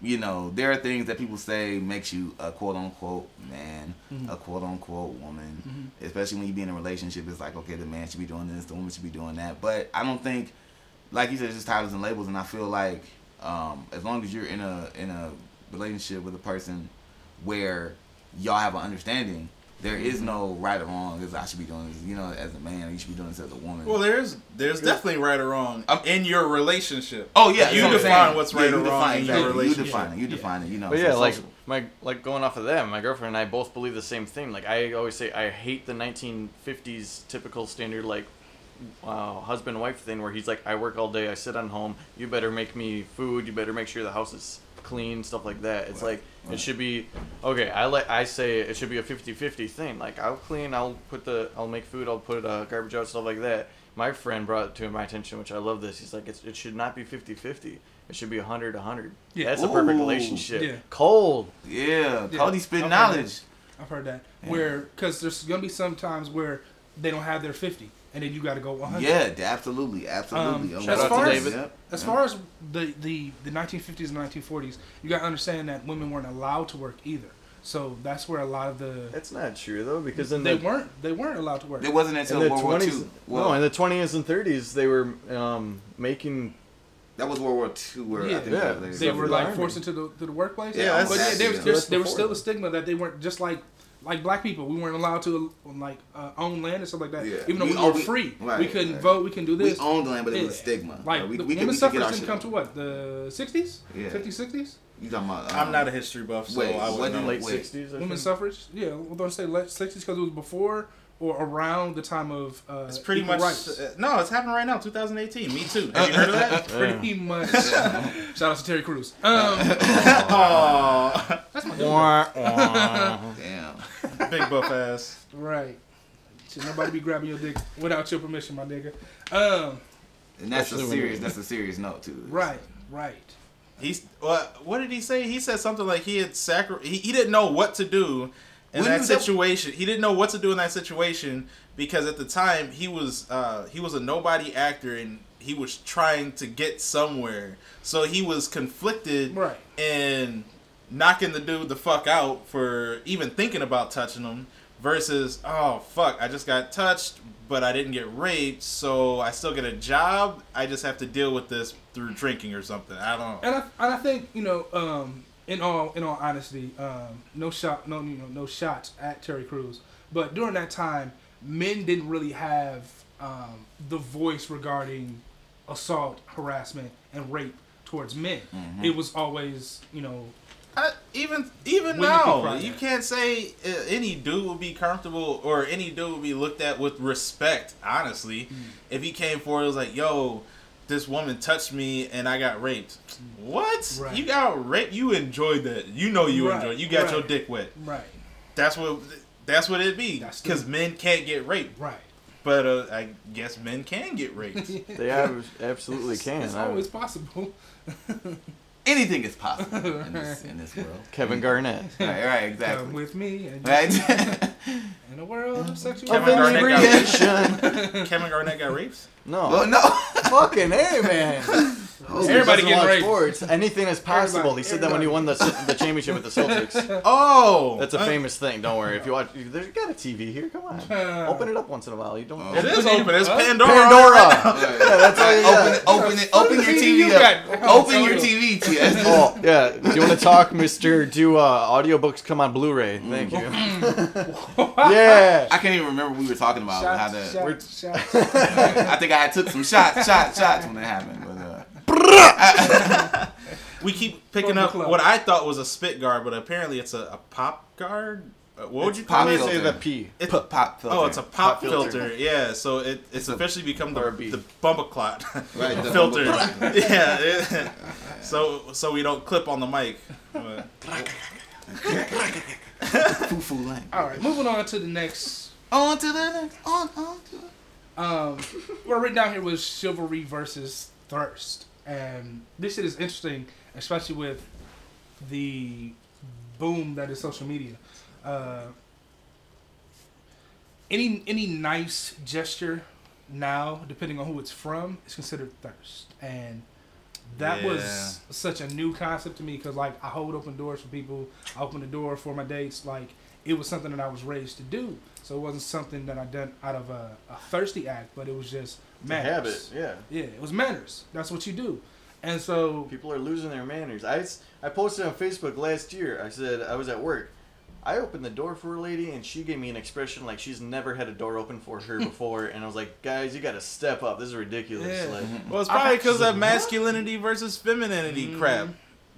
you know, there are things that people say makes you a quote unquote man, a quote unquote woman, especially when you be in a relationship. It's like, okay, the man should be doing this, the woman should be doing that. But I don't think, like you said, it's just titles and labels. And I feel like um, as long as you're in a in a relationship with a person where y'all have an understanding, there is no right or wrong. As I should be doing this, you know, as a man, you should be doing this as a woman. well, there's there's definitely right or wrong Um, in your relationship. oh yeah, you that's what define saying. what's right you or wrong in exactly. your You relationship. define it. You Yeah. define it. You know. But so yeah, like social- my like going off of them, my girlfriend and I both believe the same thing. Like I always say, I hate the 1950s typical standard like uh, husband wife thing where he's like, I work all day, I sit on home. You better make me food. You better make sure the house is clean, stuff like that. It's like it should be okay. I like I say it should be a 50-50 thing. Like I'll clean, I'll put the, I'll make food, I'll put uh, garbage out, stuff like that. My friend brought it to my attention, which I love this. He's like, it's, it should not be 50-50. It should be 100-100. Yeah. That's a perfect relationship. Yeah. Cold. yeah, Yeah. Cody spit Okay. knowledge. I've heard that. Yeah. Where, because there's going to be some times where they don't have their 50, and then you got to go 100. Yeah, absolutely, absolutely. Um, Shout yeah. out to David. Yep. As Yeah. far as the, the, the 1950s and 1940s, you got to understand that women weren't allowed to work either. So that's where a lot of the That's not true though, because in they the weren't they weren't allowed to work. it wasn't in until the World War twenties, II. no, in the twenties and thirties, they were um, making. that was World War II, where Yeah. I think Yeah. that they were for the like forced into the to the workplace. Yeah, but yeah, that's- there, yeah. there, That's there was still a stigma that they weren't just like like black people. We weren't allowed to like uh, own land and stuff like that. Yeah. Even though We we, were we- free, right, we couldn't right. vote. We couldn't do this. we owned land, but it was a stigma. Like we, the we we women's could suffrage didn't come to what the 60s, Yeah. 50s, 60s. You talking about? Um, I'm not a history buff, so wait, I what wouldn't did- know. late wait. sixties. Women's suffrage, yeah, we're gonna say late 60s because it was before or around the time of uh, It's pretty much uh, no. It's happening right now, 2018. Me too. Have you heard of that? pretty much. Shout out to Terry Crews. Um, Oh, that's my dude. Damn. big buff ass. Right. Should nobody be grabbing your dick without your permission, my nigga. Um, And that's a serious. That's a serious note too. right, right. He's what? What did he say? He said something like he had sacri- he, he didn't know what to do, in When that was that- situation. He didn't know what to do in that situation because at the time he was uh, he was a nobody actor and he was trying to get somewhere. So he was conflicted Right. and knocking the dude the fuck out for even thinking about touching him versus oh fuck I just got touched but I didn't get raped so I still get a job I just have to deal with this through drinking or something I don't know And I, and I think you know, um, in all in all honesty, um, no shot, no you know, no shots at Terry Crews. But during that time, men didn't really have um, the voice regarding assault, harassment, and rape towards men. Mm-hmm. It was always you know, I, even even Women now, you can't say uh, any dude would be comfortable or any dude would be looked at with respect. Honestly, Mm. if he came forward, and was like, "Yo, this woman touched me and I got raped." What? Right. You got raped? You enjoyed that? You know you Right, enjoyed. You got your dick wet. right, That's what. That's what it'd be. Because men can't get raped, right. but uh, I guess men can get raped. They ab- absolutely can. It's always possible. Anything is possible in this in this world. Kevin Garnett. Right, right, Come exactly. with me and Right. in a world of sexual Kevin Garnett got Inebriation. Kevin Garnett got raped. No. well, no. Fucking hey, man. Everybody Doesn't getting watch raped. Sports. Anything is possible. Everybody, he said that when he won the the championship with the Celtics. Oh, That's a famous thing. Don't worry. If you watch, you, there's got a TV here. Come on, Uh, open it up once in a while. You don't. It is Open open. It's up. Pandora. Pandora. right yeah, that's all you open it, open it, open your TV you up. Open your Oh, TV, TS. Oh yeah. Do you want to talk, Mister? Do uh, audiobooks come on Blu-ray? Thank you. yeah. I can't even remember what we were talking about. how Shots, the, shots, shots. I think I had took some shots, shots, shots when that happened. But, We keep picking up what I thought was a spit guard, but apparently it's a, a pop guard. What would It's you pop call it? gonna say the P. It's pop, pop filter. Oh, it's a pop, Pop filter. filter. Yeah, so it, it's, a- officially become the or the bumper clot Right, the filter. yeah, it- so so we don't clip on the mic. But- foo foo lang. All right, moving on to the next. On to the next. On, on to the Um, what written down here was chivalry versus thirst, and this shit is interesting, especially with the boom that is social media. Uh, any any nice gesture now, depending on who it's from, is considered thirst, and that Yeah. was such a new concept to me because like I hold open doors for people, I open the door for my dates, like it was something that I was raised to do. So it wasn't something that I done out of a, a thirsty act, but it was just manners. habit. Yeah. Yeah, it was manners. That's what you do. And so People are losing their manners. I, I posted on Facebook last year. I said I was at work. I opened the door for a lady and she gave me an expression like she's never had a door open for her before. and I was like, guys, you got to step up. This is ridiculous. Yeah. Like, well, it's probably because of masculinity versus femininity Mhm. crap.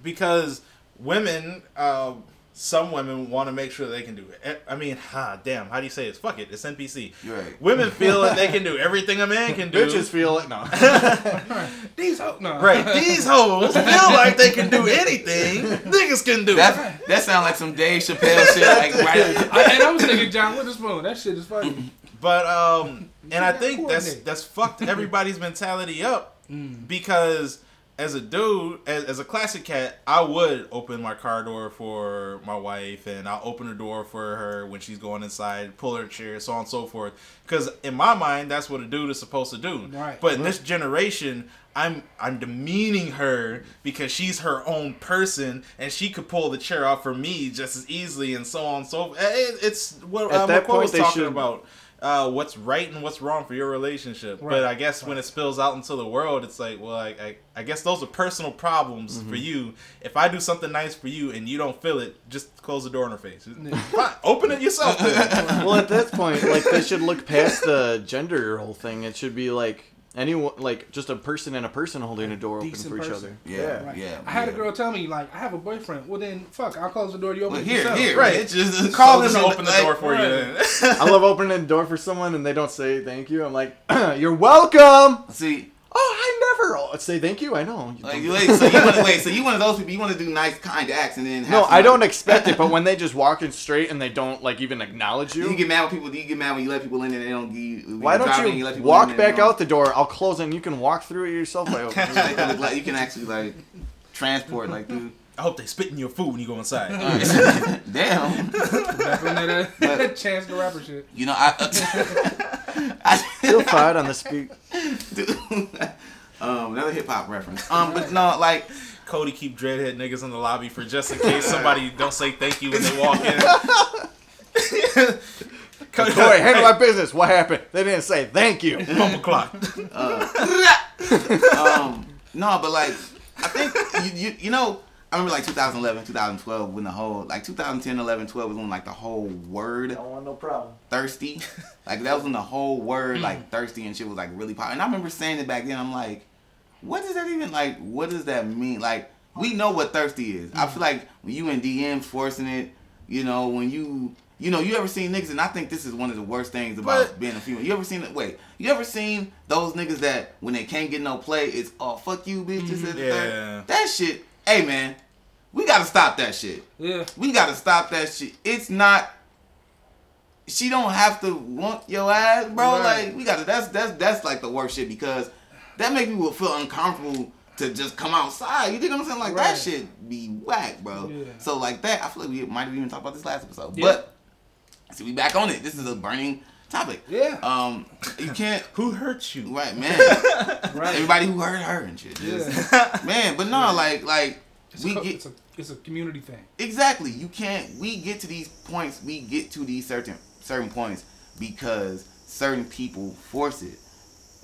Because women, uh, some women want to make sure they can do it. Eh, I mean, ha, damn, how do you say it? Fuck it, it's NPC. Right. Women feel that they can do everything a man can do. bitches feel like No. these ho- no Right, these hoes feel like they can do anything niggas can do. That that sounds like some Dave Chappelle shit. Like right. I, and I was thinking John Witherspoon. That shit is funny. But um, and I think that's that's fucked everybody's mentality up Mm. because as a dude, as, as a classic cat, I would open my car door for my wife, and I'll open the door for her when she's going inside, pull her chair, so on and so forth. Because in my mind, that's what a dude is supposed to do. Right. But in this generation, I'm I'm demeaning her because she's her own person, and she could pull the chair out for me just as easily, and so on and so. forth. It, it's what At uh, that point, was they talking should- about uh, what's right and what's wrong for your relationship. Right, But I guess when it spills out into the world, it's like, well, I, I, I guess those are personal problems Mm-hmm. for you. If I do something nice for you and you don't feel it, just close the door in her face. Fine, open it yourself. Well, at that point, like they should look past the gender role thing. It should be like anyone, like just a person and a person holding a door open Decent for each person. other. Yeah, Right. yeah. I had yeah. a girl tell me like, I have a boyfriend. Well then, fuck, I'll close the door. You open Well, it here, yourself. here, Right. It's just Call him so to open the like- door for you. right. Then. I love opening the door for someone and they don't say thank you. I'm like, you're welcome. See, Oh, I never oh, say thank you. I know. You like, wait, so you want to wait? So you one of those people? You want to do nice, kind acts, and then have no, I don't expect it. But when they just walk in straight and they don't like even acknowledge You you, get mad when people. You get mad when you let people in and they don't give you. why don't you let walk back out the door? I'll close it and you can walk through it yourself by opening. They can look like- you can actually like transport like dude. I hope they spit in your food when you go inside. Damn. That's on that, uh, But- Chance the Rapper shit. You know, I. I Still fired on the speak. um, another hip hop reference. Um, but no, like Cody keep dreadhead niggas in the lobby for just in case somebody don't say thank you when they walk in. Cody, Corey, handle my business. What happened? They didn't say thank you. bumper clock. um, no, but like, I think you, you, you know, I remember like 2011, 2012 when the whole like 2010, 11, 12 was when like the whole word Don't want no problem. thirsty, like that was when the whole word mm. like thirsty and shit was like really popular. And I remember saying it back then. I'm like, what does that even like? What does that mean? Like, we know what thirsty is. I mm. feel like when you in DMs forcing it, you know, when you. You know, you ever seen niggas, and I think this is one of the worst things about But- being a female. You ever seen it? Wait, you ever seen those niggas that when they can't get no play, it's oh fuck you, bitch. Mm-hmm. This is the Yeah. That shit. Hey man, we gotta stop that shit. Yeah. We gotta stop that shit. It's not. She don't have to want your ass, bro. Right. Like we gotta. That's that's that's like the worst shit because that make people feel uncomfortable to just come outside. You dig what I'm saying? Like Right. that shit be whack, bro. Yeah. So like that, I feel like we might have even talked about this last episode, Yeah. but see, we back on it. This is a burning topic. Yeah. Um, you can't. Who hurt you? Right, man. Right. Everybody who hurt her and shit. Just, Yeah. Man, but no, like like It's we a, get it's a it's a community thing. Exactly. You can't. We get to these points. We get to these certain certain points because certain people force it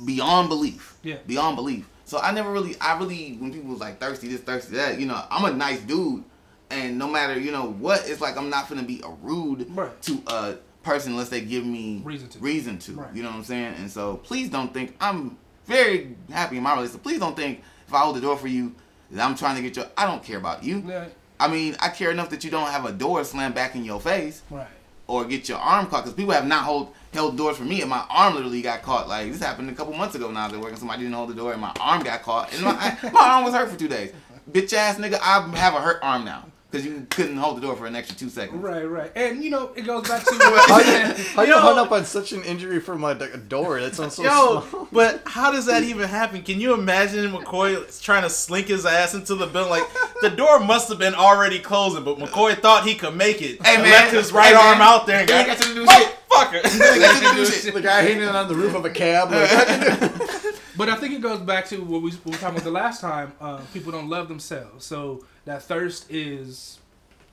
beyond belief. Yeah. Beyond belief. So I never really. I really when people was like thirsty this, thirsty that. You know, I'm a nice dude, and no matter you know what, it's like I'm not gonna be a rude Right. to a person unless they give me Reason to. Reason to. Right. You know what I'm saying? And so please don't think I'm very happy in my relationship. Please don't think if I hold the door for you that I'm trying to get your. I don't care about you. Yeah. I mean, I care enough that you don't have a door slammed back in your face Right. or get your arm caught. Because people have not hold, held doors for me, and my arm literally got caught. Like this happened a couple months ago. When I was at work, and somebody didn't hold the door, and my arm got caught, and my, my arm was hurt for two days. Bitch ass nigga, I have a hurt arm now because you couldn't hold the door for an extra two seconds. Right. Right. And you know it goes back to How what you, how you Yo. hung up on such an injury from a, a door? That sounds so Yo, small. but how does that even happen? Can you imagine McCoy trying to slink his ass into the building? Like the door must have been already closing, but McCoy thought he could make it. Hey, and man. left his right Hey, arm man. out there and got, got to do shit. Motherfucker. They got to do shit. The guy hanging on the roof of a cab. Like, But I think it goes back to what we, what we were talking about the last time. Uh, people don't love themselves, so that thirst is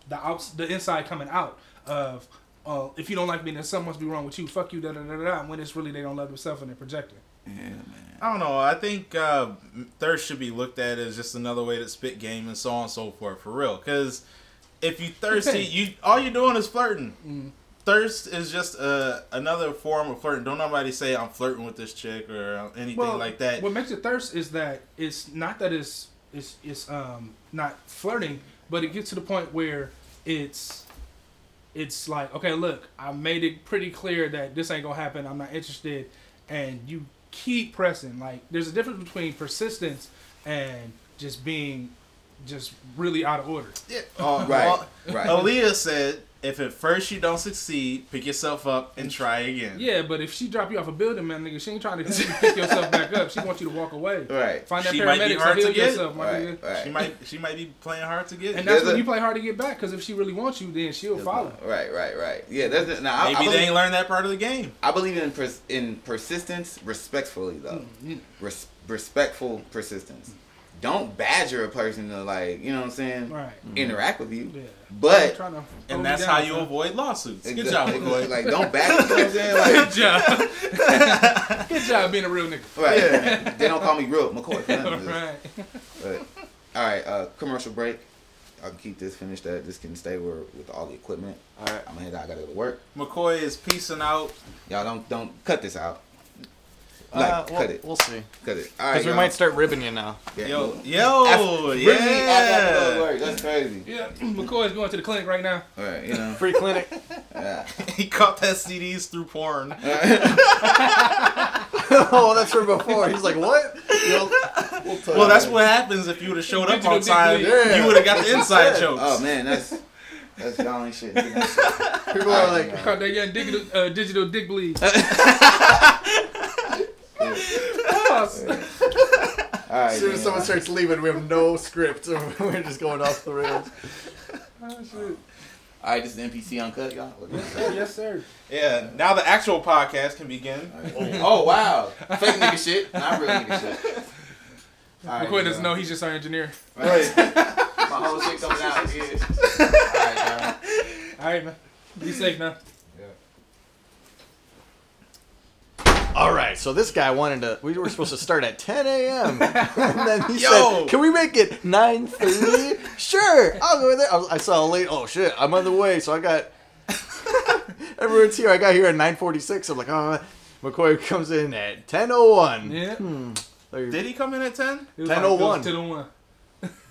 the outs, the inside coming out of. Uh, if you don't like me, then something must be wrong with you. Fuck you, da da da da. da, When it's really they don't love themselves and they're projecting. Yeah, man. I don't know. I think uh, thirst should be looked at as just another way to spit game and so on and so forth for real. Because if you thirsty, you all you're doing is flirting. Thirst is just uh, another form of flirting. Don't nobody say I'm flirting with this chick or anything like that. What makes it thirst is that it's not that it's it's it's um not flirting, but it gets to the point where it's it's like okay, look, I made it pretty clear that this ain't gonna happen. I'm not interested, and you keep pressing. Like there's a difference between persistence and just being just really out of order. Yeah. Uh, Right, well, right. Aaliyah said, "If at first you don't succeed, pick yourself up and try again." Yeah, but if she drop you off a building, man, nigga, she ain't trying to you pick yourself back up. She wants you to walk away. Right. Find that She might be hard to to heal get. yourself, my Right. nigga. Right. She might she might be playing hard to get. And that's There's when a- you play hard to get back, because if she really wants you, then she'll follow. Right, right, right. Yeah, that's the, now. I, Maybe I they believe, ain't learned that part of the game. I believe in pers- in persistence, respectfully though. Mm, Res- respectful persistence. Don't badger a person to like, you know what I'm saying? Right. Interact with you. Yeah. But to And that's down, how you son. avoid lawsuits. Good Exactly. job, McCoy. Like, don't badger. You know what I'm saying? Like, Good job. Good job being a real nigga. right. They don't call me real McCoy. For nothing. right. But, all right. Uh, commercial break. I can keep this finished. That this can stay where with all the equipment. All right. I'm gonna head out. I gotta go to work. McCoy is peacing out. Y'all don't don't cut this out. Like uh, well, cut it, We'll see. cut it. All right. Because we might start ribbing you now. Yeah, Yo, yo, After- bring me after I yeah. work. That's crazy. Yeah, McCoy's going to the clinic right now. All right, you know. Free clinic. Yeah. he caught that CDs through porn. oh, that's from before. He's like, what? Yo, we'll Well, that's what happens if you would have showed up Digital on time. dick bleed. You would have got the inside jokes. Oh man, that's that's y'all ain't shit. People are like, Caught that young digital, uh, digital dick bleed. Pause. All All right. As soon as someone starts leaving, we have no script. We're just going off the rails. Oh, All right, this is NPC uncut, y'all. yes, sir. Yeah. Now the actual podcast can begin. oh wow, fake nigga shit, not real nigga shit. All right, McCoy doesn't know he's just our engineer. Right. My whole shit coming out here. All right, y'all. All right, man. Be safe now. All right, so this guy wanted to. We were supposed to start at 10 a.m. and then he Yo! said, "Can we make it 9:30?" sure, I'll go there. I, I saw a late. Oh shit, I'm on the way. So I got everyone's here. I got here at 9:46. I'm like, oh, McCoy comes in at 10:01. Yeah. Hmm. There- Did he come in at ten? It was 10:01. 10:01.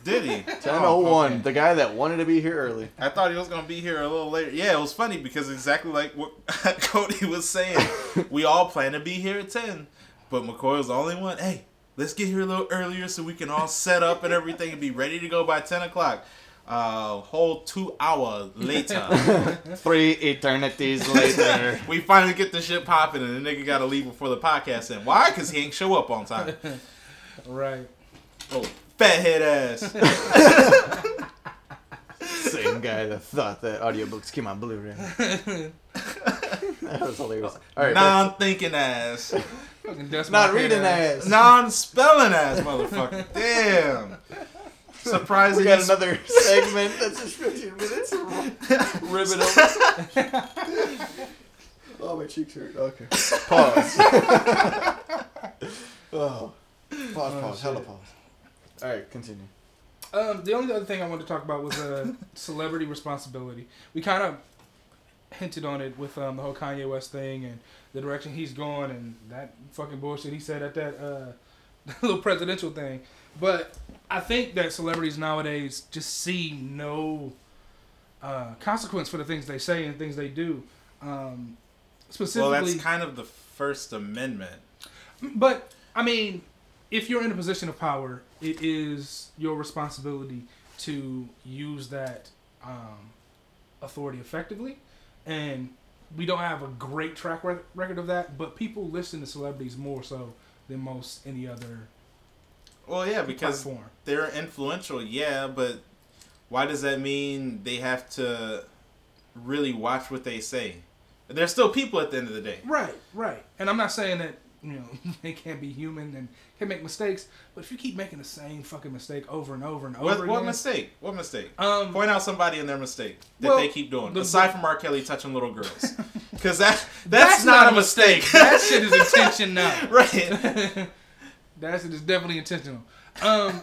Did he? 10:01. Oh, okay. The guy that wanted to be here early. I thought he was gonna be here a little later. Yeah, it was funny because exactly like what Cody was saying, we all plan to be here at ten, but McCoy was the only one. Hey, let's get here a little earlier so we can all set up and everything and be ready to go by ten o'clock. Uh, whole two hour later, Three eternities later. we finally get the shit popping, and the nigga got to leave before the podcast end. Why? Cause he ain't show up on time. Right. Oh, fat head ass. Same guy that thought that audiobooks came on Blu-ray. that was hilarious. All right, Non-thinking ass. Not reading ass. ass. Non-spelling ass motherfucker. Damn. Surprising. We got another segment that's just 15 minutes. Ribbon over. oh, my cheeks hurt. Okay. Pause. oh. Pause, pause. Hella pause. All right, continue. Um, the only other thing I wanted to talk about was uh, celebrity responsibility. We kind of hinted on it with um, the whole Kanye West thing and the direction he's going and that fucking bullshit he said at that uh, little presidential thing. But I think that celebrities nowadays just see no uh, consequence for the things they say and things they do. Um, Well, specifically, that's kind of the First Amendment. but I mean, if you're in a position of power, it is your responsibility to use that um, authority effectively. And we don't have a great track rec- record of that, but people listen to celebrities more so than most any other Well, yeah, because platform. they're influential, yeah, but why does that mean they have to really watch what they say? They're still people at the end of the day. Right, right. And I'm not saying that you know they can't be human and can make mistakes, but if you keep making the same fucking mistake over and over and over What, again, what mistake? What mistake? Um, Point out somebody in their mistake that well, they keep doing, the- aside from R. Kelly touching little girls, because that that's, That's not, not a a mistake. that shit is intentional, now. right. That shit is definitely intentional. Um,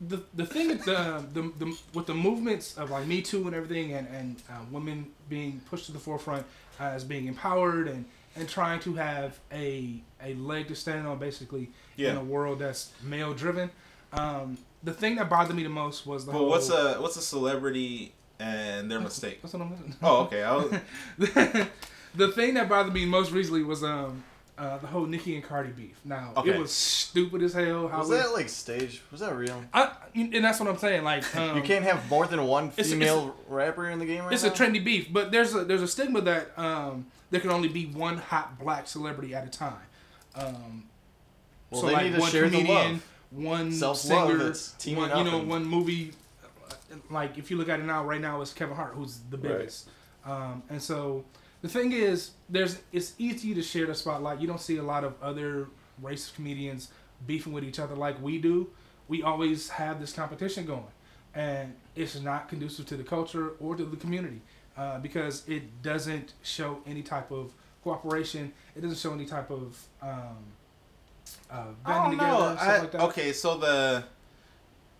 the the thing with the, the the with the movements of like Me Too and everything, and and uh, women being pushed to the forefront as being empowered and and trying to have a a leg to stand on, basically in a world that's male driven. Um, the thing that bothered me the most was the But whole. what's a what's a celebrity and their mistake? That's what I'm. Oh, okay. I was, the thing that bothered me most recently was um uh, the whole Nicki and Cardi beef. Now Okay. it was stupid as hell. How Was we- that like staged? Was that real? I, and that's what I'm saying. Like um, you can't have more than one it's- female rapper in the game right It's now? a trendy beef, but there's a there's a stigma that um, there can only be one hot black celebrity at a time. Um, Well, so they like need to one share the love. one Self-love, singer, one, you know, and- one movie. Like if you look at it now, right now it's Kevin Hart who's the Right. biggest, um, and so the thing is, there's it's easy to share the spotlight. You don't see a lot of other racist comedians beefing with each other like we do. We always have this competition going, and it's not conducive to the culture or to the community uh, because it doesn't show any type of cooperation. It doesn't show any type of um, uh, I banding don't together know. and stuff I- like that. okay, so the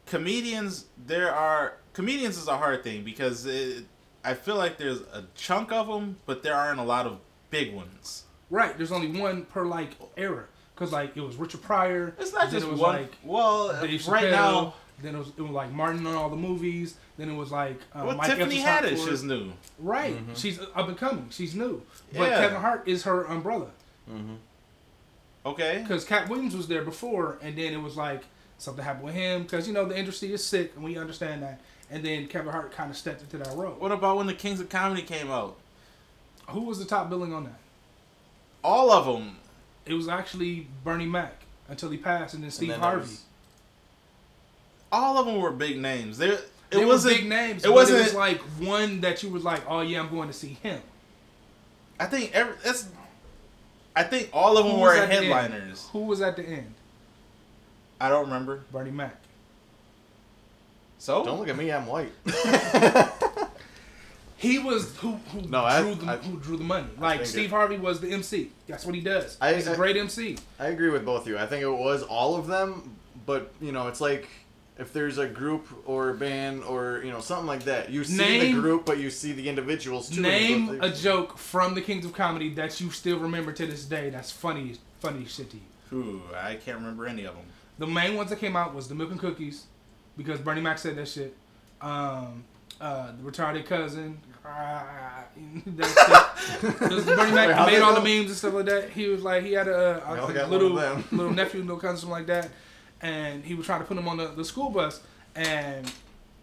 comedians, there are comedians is a hard thing because it, I feel like there's a chunk of them, but there aren't a lot of big ones. Right. There's only one per like era. Cause like it was Richard Pryor. It's not just it was one. like well, Dave right Chappelle, now, Then it was, it was like Martin on all the movies. Then it was like uh, well, Mike Tiffany Epps Haddish for it. is new. right. She's up and coming. She's new. But Yeah. Kevin Hart is her umbrella. Okay. Because Katt Williams was there before, and then it was like something happened with him. Because you know the industry is sick, and we understand that. And then Kevin Hart kind of stepped into that role. What about when the Kings of Comedy came out? Who was the top billing on that? All of them. It was actually Bernie Mac. until he passed, and then Steve then Harvey. was- All of them were big names. There, it They wasn't big names. It wasn't It was like one that you was like, oh yeah, I'm going to see him. I think every that's. I think all of them were was at the headliners. Who was at the end? I don't remember. Bernie Mac. So Don't look at me. I'm white. He was who who No, I- drew the I- who drew the money. Like Steve it- Harvey was the MC. That's what he does. I- He's a I- great MC. I agree with both of you. I think it was all of them, but you know, it's like if there's a group or a band or you know something like that, you see Name- the group, but you see the individuals too. Name a joke from the Kings of Comedy that you still remember to this day. That's funny, funny shit to you. Ooh, I can't remember any of them. The main ones that came out was the Milk and Cookies, because Bernie Mac said that shit. Um, uh, the retarded cousin. That shit. 'Cause Bernie Mac Wait, made they all the memes and stuff like that. He was like, he had a, We a little little nephew, little cousin, something like that, and he was trying to put him on the, the school bus, and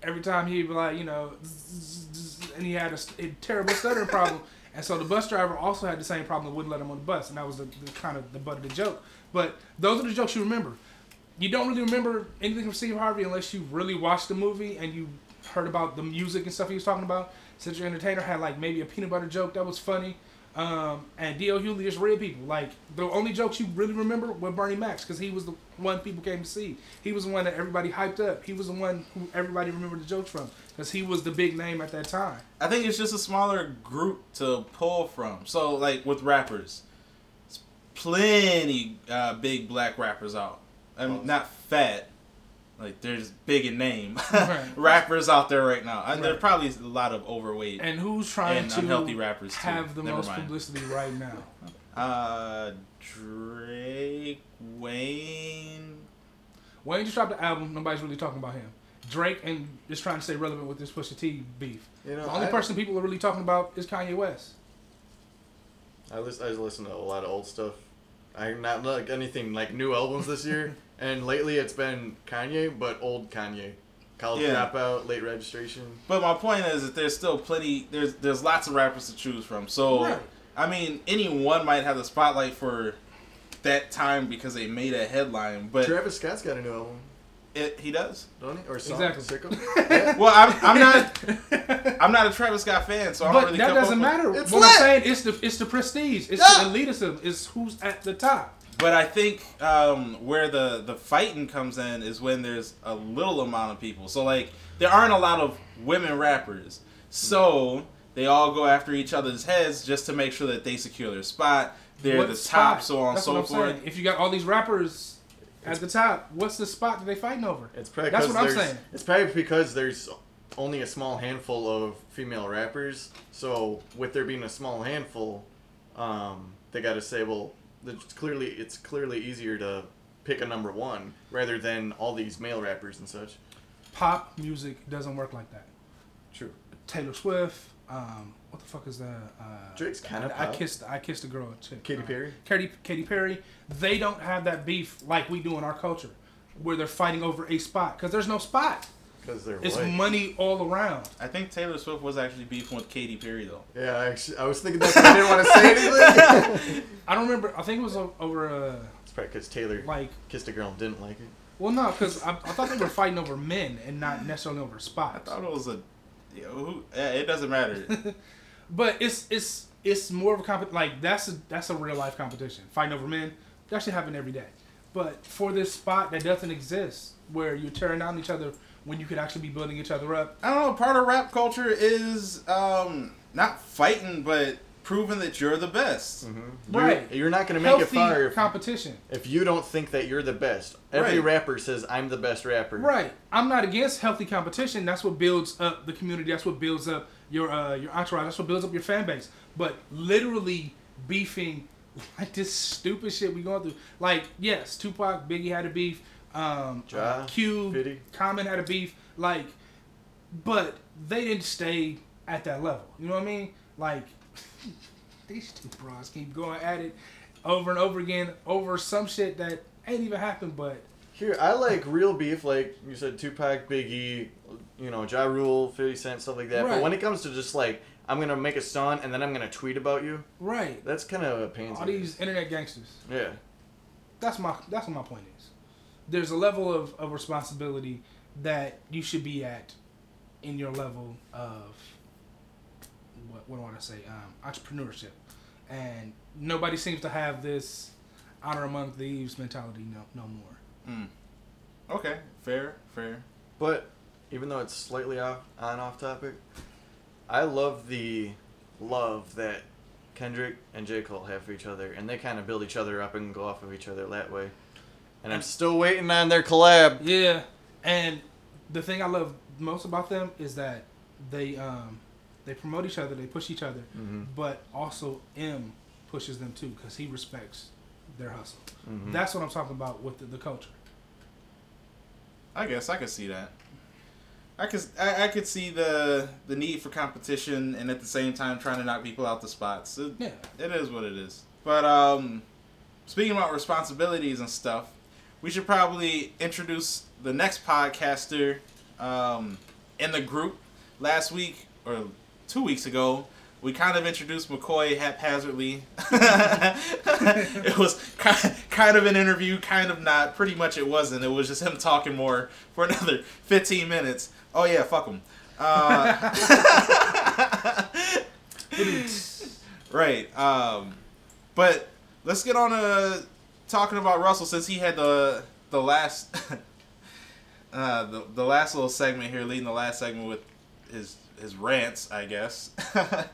every time he'd be like, you know, zzz, zzz, and he had a, a terrible stuttering problem, and so the bus driver also had the same problem and wouldn't let him on the bus, and that was the, the kind of the butt of the joke. But those are the jokes you remember. You don't really remember anything from Steve Harvey unless you really watched the movie and you heard about the music and stuff he was talking about. Cedric the Entertainer had like maybe a peanut butter joke that was funny. Um, and D.L. Hughley just read people. Like the only jokes you really remember were Bernie Mac because he was the one people came to see. He was the one that everybody hyped up. He was the one who everybody remembered the jokes from because he was the big name at that time. I think it's just a smaller group to pull from. So, like with rappers, it's plenty uh, big black rappers out. I mean, not fat. Like there's big in name Right. rappers out there right now, and Right. there's probably a lot of overweight And who's trying and to unhealthy rappers too. have the Never most mind. publicity right now? Uh, Drake, Wayne. Wayne just dropped the album. Nobody's really talking about him. Drake and is trying to stay relevant with this Pusha T beef. You know, the only I- person people are really talking about is Kanye West. I listen, I listen to a lot of old stuff. I not like anything like new albums this year, and lately it's been Kanye, but old Kanye. College Yeah. dropout, late registration. But my point is that there's still plenty. There's there's lots of rappers to choose from. So Right. I mean, any one might have the spotlight for that time because they made a headline. But Travis Scott's got a new album, it, he does. don't he? Or song? Exactly. Sicko? Well, I'm, I'm not. I'm not a Travis Scott fan, so I don't But really. that keep doesn't with- matter. It's what lit. I'm saying it's the it's the prestige. It's Yeah. the elitism. It's who's at the top. But I think um, where the the fighting comes in is when there's a little amount of people. So like there aren't a lot of women rappers, so they all go after each other's heads just to make sure that they secure their spot. They're What the spot? top, so on and That's so forth. saying. If you got all these rappers at the top, what's the spot that they fighting over? It's probably That's 'cause what I'm saying. It's probably because there's only a small handful of female rappers. So with there being a small handful, um, they got to say, well, it's clearly it's clearly easier to pick a number one rather than all these male rappers and such. Pop music doesn't work like that. True. Taylor Swift. Um, what the fuck is that? Uh, Drake's kinda I, I pop. kissed. I kissed a girl. Chick. Katy Uh, Perry? Katy Katy Perry. They don't have that beef like we do in our culture, where they're fighting over a spot because there's no spot. Because they're It's white. money all around. I think Taylor Swift was actually beefing with Katy Perry though. Yeah, I actually, I was thinking that, but I didn't want to say anything. I don't remember. I think it was over uh, it's probably because Taylor like. kissed a girl and didn't like it. Well, no, because I, I thought they were fighting over men and not necessarily over spots. I thought it was a. You know, who, it doesn't matter. But it's it's it's more of a comp like that's a that's a real life competition. Fighting over men that should happen every day. But for this spot that doesn't exist, where you're tearing down each other when you could actually be building each other up. I don't know. Part of rap culture is um, not fighting, but proving that you're the best. Right. You're, you're not going to make Healthy it far if, competition. if you don't think that you're the best. Every Right. rapper says, I'm the best rapper. Right. I'm not against healthy competition. That's what builds up the community. That's what builds up your uh, your entourage. That's what builds up your fan base. But literally beefing like this stupid shit we going through. Like yes, Tupac, Biggie had a beef. Um, Ja, uh, Cube, 50. Common had a beef. Like, but they didn't stay at that level. You know what I mean? Like these two bros keep going at it over and over again over some shit that ain't even happened. But Here, I like real beef, like you said, Tupac, Biggie, you know, Ja Rule, 50 Cent, stuff like that. Right. But when it comes to just like, I'm to make a song and then I'm to tweet about you, right, that's kind of a pain. all these internet gangsters. Yeah. that's my that's what my point is. There's a level of, of responsibility that you should be at in your level of what what do I want to say um, entrepreneurship, and nobody seems to have this honor among thieves mentality no no more. Mm. Okay, fair, fair. But even though it's slightly off on off topic, I love the love that Kendrick and J. Cole have for each other, and they kind of build each other up and go off of each other that way. And I'm still waiting on their collab. Yeah, and the thing I love most about them is that they um they promote each other, they push each other, Mhm. but also Em pushes them too because he respects their hustle. Mhm. That's what I'm talking about with the, the culture. I guess I could see that. I could I, I could see the the need for competition and at the same time trying to knock people out the spots. It, Yeah. it is what it is. But um, speaking about responsibilities and stuff, we should probably introduce the next podcaster um, in the group. Last week or two weeks ago, we kind of introduced McCoy haphazardly. it was kind of an interview, kind of not. Pretty much it wasn't. It was just him talking more for another 15 minutes. Oh, yeah, fuck him. Uh, right. Um, but let's get on to talking about Russell since he had the the last uh, the the last little segment here, leading the last segment with his his rants, I guess.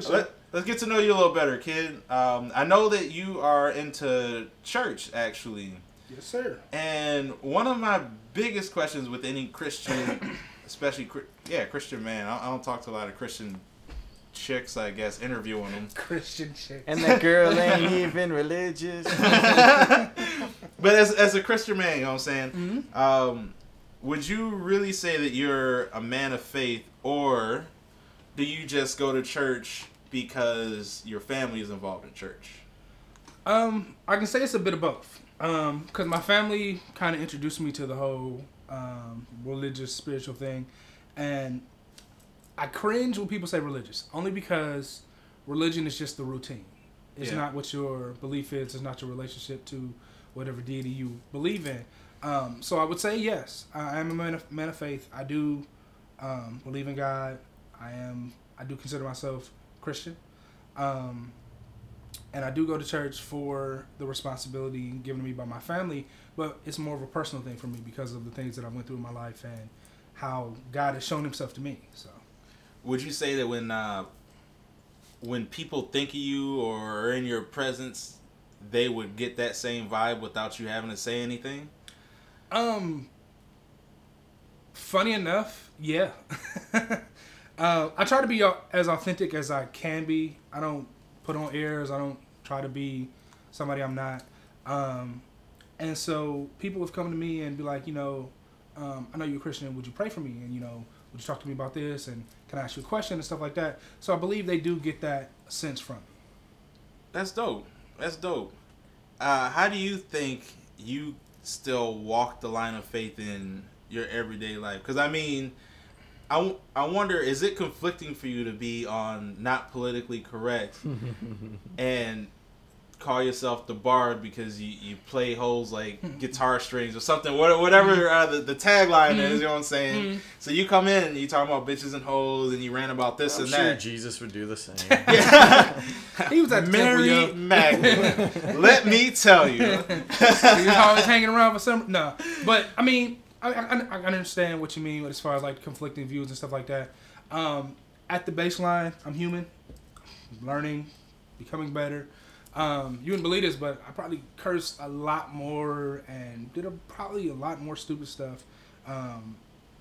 Sure. Let, let's get to know you a little better, kid. Um, I know that you are into church, actually. Yes, sir. And one of my biggest questions with any Christian, especially yeah Christian man, I, I don't talk to a lot of Christian chicks, I guess, interviewing them. Christian chicks. And that girl ain't even religious. But as, as a Christian man, you know what I'm saying? Mhm. Um, would you really say that you're a man of faith, or do you just go to church because your family is involved in church? Um, I can say it's a bit of both. Um, because my family kind of introduced me to the whole um, religious, spiritual thing, and I cringe when people say religious, only because religion is just the routine. It's Yeah. not what your belief is. It's not your relationship to whatever deity you believe in. Um, so I would say yes. I am a man of, man of faith. I do um, believe in God. I am. I do consider myself Christian. Um, and I do go to church for the responsibility given to me by my family, but it's more of a personal thing for me because of the things that I went through in my life and how God has shown Himself to me. So Would you say that when uh, when people think of you or are in your presence, they would get that same vibe without you having to say anything? Um, funny enough, yeah. uh, I try to be as authentic as I can be. I don't put on airs. I don't try to be somebody I'm not. Um, and so people have come to me and be like, you know, um, I know you're a Christian. Would you pray for me? And you know, would you talk to me about this? And can I ask you a question and stuff like that? So I believe they do get that sense from me. That's dope. That's dope. Uh, how do you think you still walk the line of faith in your everyday life? Because I mean, I, w- I wonder is it conflicting for you to be on not politically correct and call yourself the bard because you, you play holes like guitar strings or something what- whatever uh, the, the tagline is you know what i'm saying so you come in and you talk about bitches and holes and you rant about this I'm and sure that Jesus would do the same. He was at the temple, Mary. Magdalene. Let me tell you. he was always hanging around for some. No, but I mean, I, I, I understand what you mean as far as like conflicting views and stuff like that. Um, at the baseline, I'm human, learning, becoming better. Um, you wouldn't believe this, but I probably cursed a lot more and did a, probably a lot more stupid stuff um,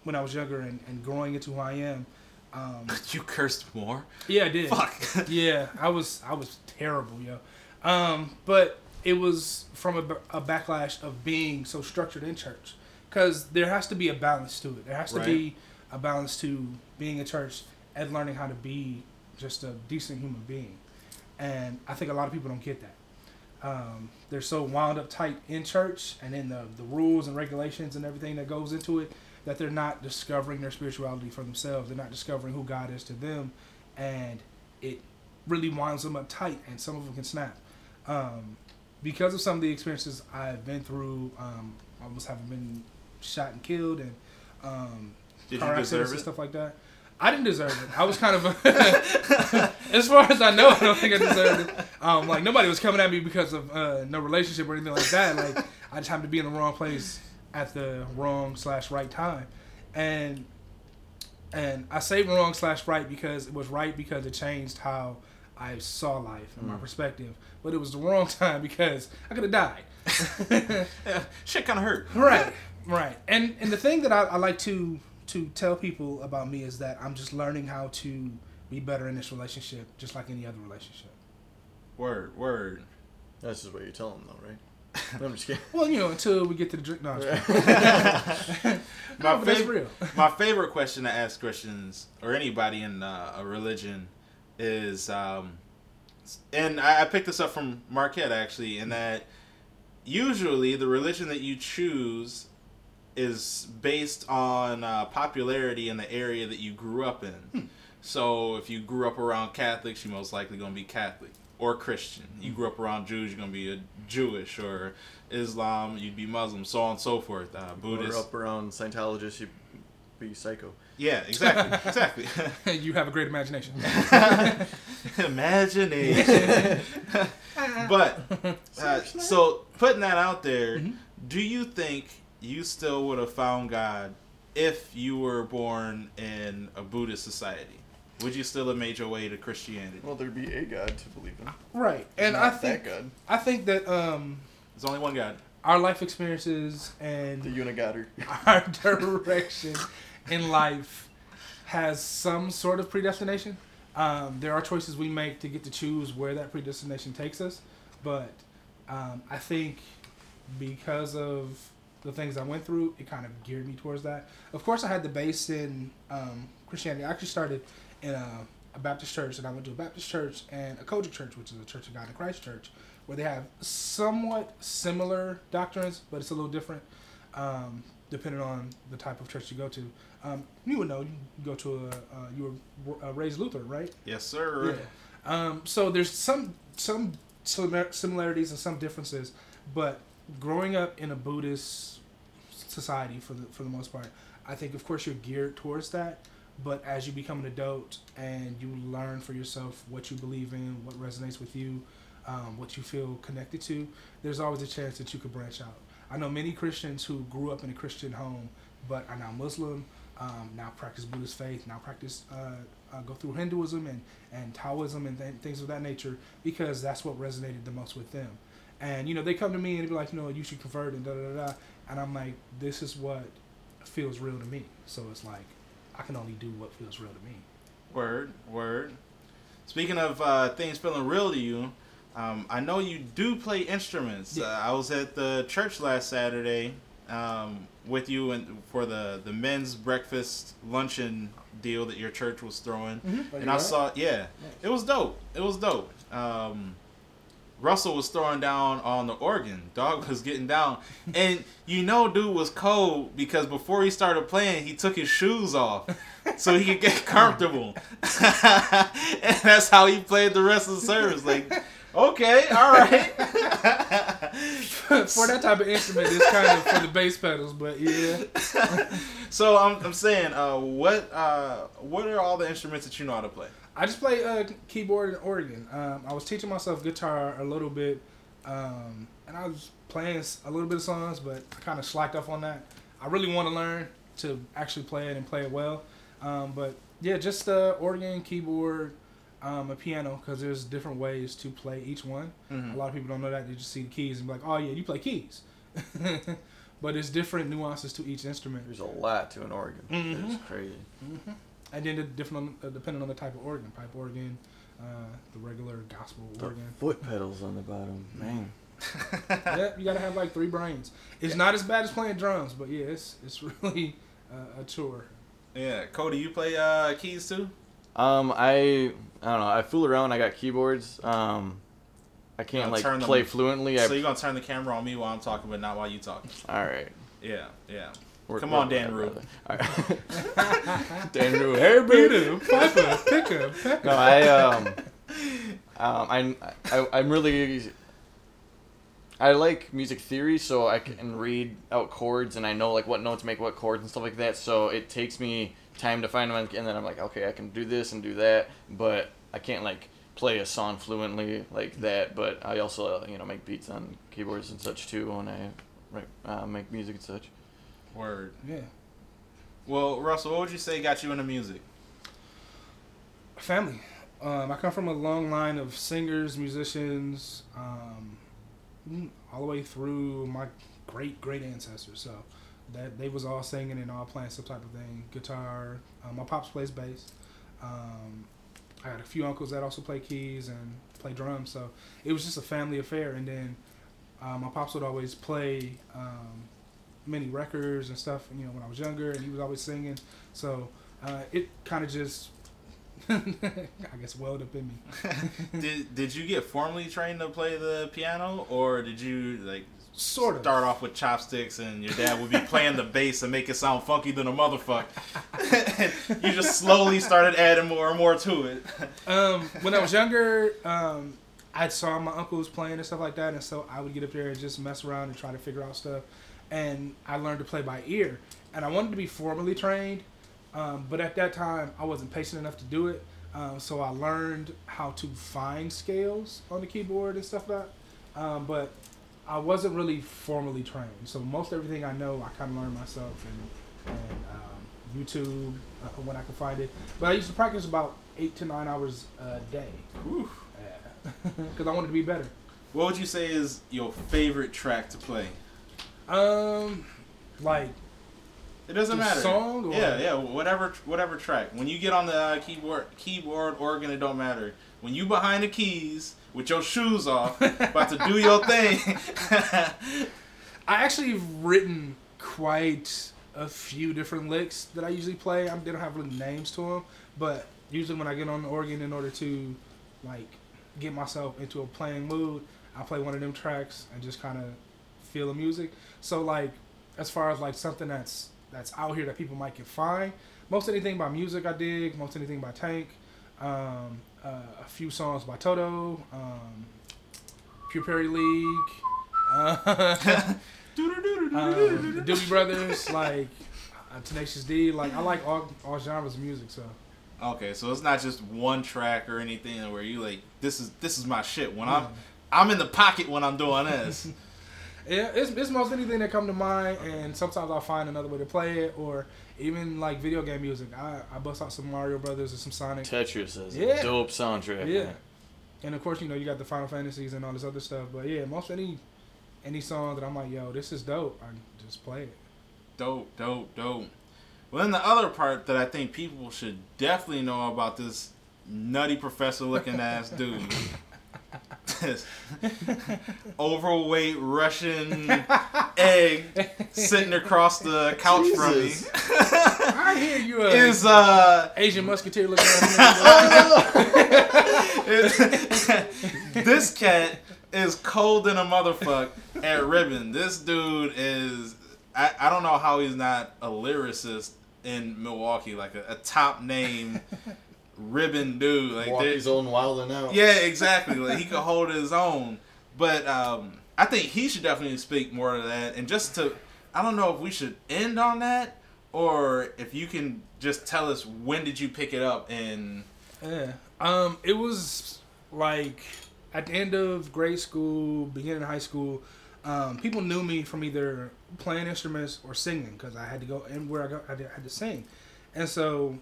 when I was younger and, and growing into who I am. Um, You cursed more. yeah, I did. Fuck. yeah, I was I was terrible, yo. Um, but it was from a backlash of being so structured in church, because there has to be a balance to it. There has to Right. be a balance to being in church and learning how to be just a decent human being. And I think a lot of people don't get that. Um, they're so wound up tight in church and in the, the rules and regulations and everything that goes into it that they're not discovering their spirituality for themselves. They're not discovering who God is to them. And it really winds them up tight, and some of them can snap. Um, because of some of the experiences I've been through, um, I almost having been shot and killed and um, car accidents and stuff like that. I didn't deserve it. I was kind of, as far as I know, I don't think I deserved it. Um, like nobody was coming at me because of uh, no relationship or anything like that. Like I just happened to be in the wrong place at the wrong slash right time, and and I say wrong slash right because it was right because it changed how I saw life and my perspective. But it was the wrong time because I could have died. Yeah, shit kind of hurt. right, right. And and the thing that I, I like to to tell people about me is that I'm just learning how to be better in this relationship, just like any other relationship. Word, word. That's just what you tell them, though, right? No, I'm just kidding. Well, you know, until we get to the drink. No, I'm. My, No, but that's real. my favorite question to ask Christians or anybody in uh, a religion is, um, and I, I picked this up from Marquette actually, in that usually the religion that you choose is based on uh, popularity in the area that you grew up in. So if you grew up around Catholics, you're most likely going to be Catholic or Christian. You grew up around Jews, you're going to be a Jewish or Islam, you'd be Muslim, so on and so forth. Uh, Or Buddhist. up around Scientologists, you'd be psycho. Yeah, exactly, exactly. you have a great imagination. Imagination. but uh, so putting that out there, Mm-hmm. do you think you still would have found God if you were born in a Buddhist society? Would you still have made your way to Christianity? Well, there'd be a God to believe in. Right, and I think that God. I think that um, There's only one God. our life experiences and The and Unigoder. our direction in life has some sort of predestination. Um, there are choices we make to get to choose where that predestination takes us, but um, I think because of the things I went through, it kind of geared me towards that. Of course, I had the base in um, Christianity. I actually started in a, a Baptist church, and I went to a Baptist church and a COGIC church, which is a Church of God in Christ church, where they have somewhat similar doctrines, but it's a little different um, depending on the type of church you go to. Um, you would know you go to a uh, you were uh, raised Lutheran, right? Yes, sir. Yeah. Um, so there's some some similarities and some differences, but growing up in a Buddhist society for the for the most part, I think of course you're geared towards that. But as you become an adult and you learn for yourself what you believe in, what resonates with you, um, what you feel connected to, there's always a chance that you could branch out. I know many Christians who grew up in a Christian home, but are now Muslim, um, now practice Buddhist faith, now practice uh, uh, go through Hinduism and, and Taoism and th- things of that nature because that's what resonated the most with them. And you know they come to me and be like, you know, you should convert and da da da and I'm like, this is what feels real to me. So it's like I can only do what feels real to me. Word, word. Speaking of uh, things feeling real to you, um, I know you do play instruments. Yeah. Uh, I was at the church last Saturday um, with you and for the the men's breakfast luncheon deal that your church was throwing, Mhm. and I saw yeah, it was dope. It was dope. Um, Russell was throwing down on the organ. Dog was getting down, and you know, dude was cold because before he started playing, he took his shoes off so he could get comfortable. and that's how he played the rest of the service. Like, okay, all right. for that type of instrument, it's kind of for the bass pedals, but yeah. so I'm, I'm saying, uh, what uh, what are all the instruments that you know how to play? I just play uh, keyboard and organ. Um, I was teaching myself guitar a little bit, um, and I was playing a little bit of songs, but I kind of slacked off on that. I really want to learn to actually play it and play it well. Um, but yeah, just uh, organ, keyboard, um, a piano, because there's different ways to play each one. Mhm. A lot of people don't know that. They just see the keys and be like, oh yeah, you play keys. but there's different nuances to each instrument. There's a lot to an organ. Mhm. It's crazy. And then the different, on, uh, depending on the type of organ, pipe organ, uh, the regular gospel The organ. foot pedals on the bottom, man. yeah, you gotta have like three brains. It's not as bad as playing drums, but yeah, it's it's really uh, a tour. Yeah, Cody, you play uh, keys too? Um, I I don't know. I fool around. I got keyboards. Um, I can't like turn them- play fluently. I, So you're gonna turn the camera on me while I'm talking, but not while you talk. all right. Yeah, yeah. We're- Come we're- on, Dan Rue. Right. Dan Rue. Hey, Peter, baby. Piper, Picker, Pecker. No, I um, um, I'm I, I'm really I like music theory, so I can read out chords and I know like what notes make what chords and stuff like that. So it takes me time to find them, and then I'm like, okay, I can do this and do that, but I can't like play a song fluently like that. But I also you know make beats on keyboards and such too when I write, uh, make music and such. Word. Yeah. Well, Russell, what would you say got you into music? family. Um, I come from a long line of singers, musicians, um, all the way through my great great ancestors. So that they was all singing and all playing some type of thing, guitar. Um, my pops plays bass. Um, I had a few uncles that also play keys and play drums. So it was just a family affair. And then uh, my pops would always play um, many records and stuff. You know, when I was younger, and he was always singing. So uh, it kind of just I guess welled up in me. did Did you get formally trained to play the piano, or did you like Sort of. start off with chopsticks and your dad would be playing the bass and make it sound funky than a motherfucker? and you just slowly started adding more and more to it. Um, when I was younger, um, I saw my uncles playing and stuff like that, and so I would get up there and just mess around and try to figure out stuff. And I learned to play by ear, and I wanted to be formally trained, um, but at that time I wasn't patient enough to do it. Um, so I learned how to find scales on the keyboard and stuff like that. Um, but I wasn't really formally trained. So most everything I know, I kind of learned myself and, and um, YouTube uh, when I could find it. But I used to practice about eight to nine hours a day because I wanted to be better. What would you say is your favorite track to play? Um, like It doesn't The matter. song or- Yeah, yeah, whatever, whatever track. When you get on the uh, keyboard, keyboard, organ, it don't matter. When you behind the keys with your shoes off, about to do your thing. I actually have written quite a few different licks that I usually play. I, they don't have really names to them, but usually when I get on the organ in order to like get myself into a playing mood, I play one of them tracks and just kind of feel the music. So like as far as like something that's that's out here that people might can find, most anything by music I dig, most anything by Tank, um, uh, a few songs by Toto, um, Pure Prairie League. Uh, um, the Doobie Brothers, like uh, Tenacious D, like I like all all genres of music. So okay, so it's not just one track or anything where you like this is this is my shit. When I'm Yeah. I'm in the pocket when I'm doing this. yeah, it's, it's most anything that come to mind, and sometimes I'll find another way to play it, or even like video game music. I, I bust out some Mario Brothers or some Sonic. Tetris is Yeah. a dope soundtrack. Yeah. man. And of course, you know, you got the Final Fantasies and all this other stuff. But yeah, most any any song that I'm like, yo, this is dope, I just play it. dope, dope, dope. Well, then the other part that I think people should definitely know about this nutty professor looking ass dude. This overweight Russian egg sitting across the couch Jesus. from me. I hear you, me uh, is uh Asian musketeer looking at me. this cat is cold in a motherfucker at ribbon. This dude is I, I don't know how he's not a lyricist in Milwaukee, like a, a top name ribbon dude. Like Milwaukee's there- own Wild and Out. Yeah, exactly. Like he could hold his own. But um I think he should definitely speak more to that. And just to I don't know if we should end on that or if you can just tell us when did you pick it up and Yeah. Um, it was like at the end of grade school, beginning of high school. Um, people knew me from either playing instruments or singing because I had to go and where I go, I I had to sing, and so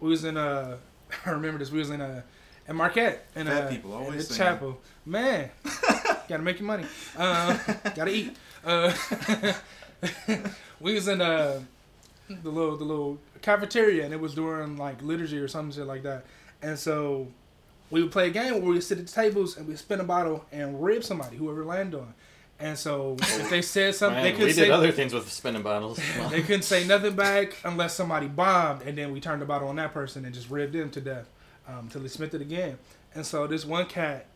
we was in a. I remember this. We was in a, in Marquette in Fat a people in a chapel. Man, gotta make your money. Um, gotta eat. Uh, we was in a the little the little cafeteria and it was during like liturgy or something shit like that. And so we would play a game where we would sit at the tables and we spin a bottle and rib somebody, whoever landed on. And so if they said something, Man, they we couldn't did other things with spinning bottles. they couldn't say nothing back unless somebody bombed, and then we turned the bottle on that person and just ribbed them to death um, until they spent it again. And so this one cat,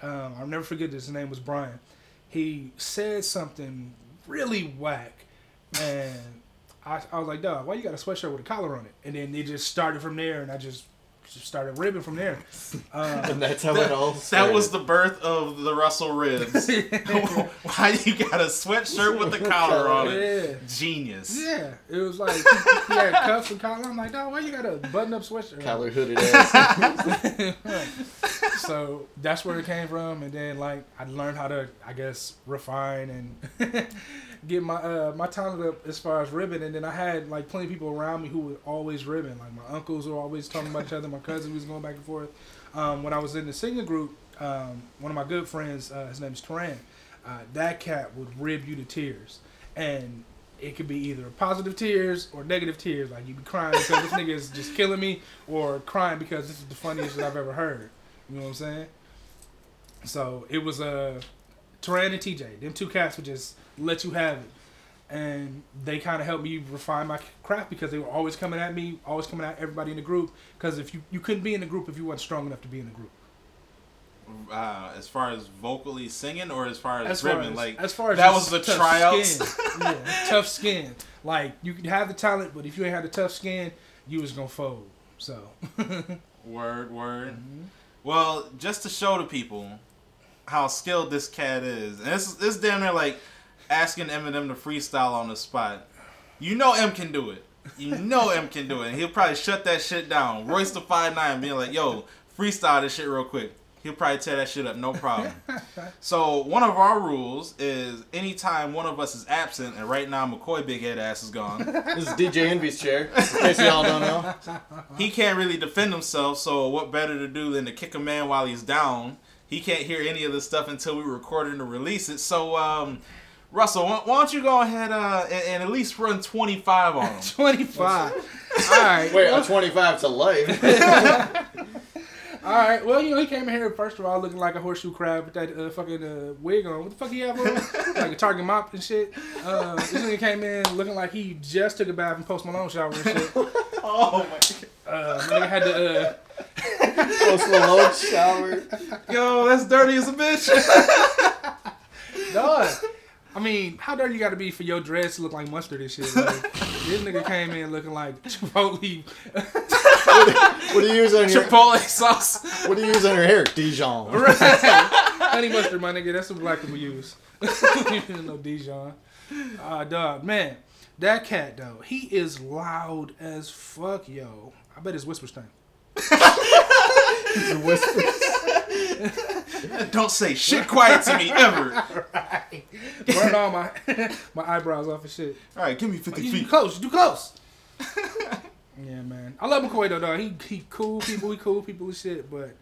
um, I'll never forget this. His name was Brian. He said something really whack, and I, I was like, "Dog, why you got a sweatshirt with a collar on it?" And then it just started from there, and I just started ribbing from there. Uh, And that's how it all That was the birth of the Russell Ribs. Why you got a sweatshirt with the collar on it? yeah. Genius. Yeah, it was like he had cuffs and collar. I'm like, dog, why you got a button-up sweatshirt? collar hooded ass. so that's where it came from, and then like I learned how to, I guess, refine and get my uh, my talent up as far as ribbon. And then I had like plenty of people around me who were always ribbon. Like my uncles were always talking about each other. My cousin was going back and forth. Um, when I was in the singing group, um, one of my good friends, uh, his name is. Uh, that cat would rib you to tears, and it could be either positive tears or negative tears. Like you'd be crying because this nigga is just killing me, or crying because this is the funniest shit I've ever heard. You know what I'm saying? So it was a Turan and TJ. Them two cats would just let you have it, and they kind of helped me refine my craft because they were always coming at me, always coming at everybody in the group. Because if you you couldn't be in the group if you weren't strong enough to be in the group. Uh, as far as vocally singing, or as far as, As far as, like as far as that was the tough tryouts. skin. yeah, tough skin. Like you could have the talent, but if you ain't had the tough skin, you was gonna fold. So Word, word. Mm-hmm. Well, just to show the people how skilled this cat is, and this this damn near like asking Eminem to freestyle on the spot. You know M can do it. You know M can do it, and he'll probably shut that shit down. Royce the Five Nine being like, "Yo, freestyle this shit real quick." He'll probably tear that shit up, no problem. so one of our rules is anytime one of us is absent, and right now McCoy big head ass is gone. This is DJ Envy's chair. In case y'all don't know. he can't really defend himself, so what better to do than to kick a man while he's down? He can't hear any of this stuff until we record it and release it. So, um, Russell, why, why don't you go ahead uh, and, and at least run 25 on him? twenty five. All right. Wait, well, a 25 to life. all right. Well, you know, he came in here first of all looking like a horseshoe crab with that uh, fucking uh, wig on. What the fuck he have on? like a Target mop and shit. Uh, this nigga came in looking like he just took a bath and Post Malone shower and shit. Oh my Uh, nigga had the uh, Post Malone shower. Yo, that's dirty as a bitch. Dog. I mean, how dirty you got to be for your dress to look like mustard and shit? Like, this nigga came in looking like Chipotle, What do you use on your Chipotle sauce. What do you use on your hair? Dijon. right? Honey mustard, my nigga. That's what black people use. no Dijon. Uh, dog, man, that cat though, he is loud as fuck, yo. I bet his whispers. Don't say shit quiet to me ever. Burn all my my eyebrows off and shit. All right, give me 50 You, you feet. close, you close. yeah, man. I love McCoy though, dog. He he cool people, he cool people and shit, but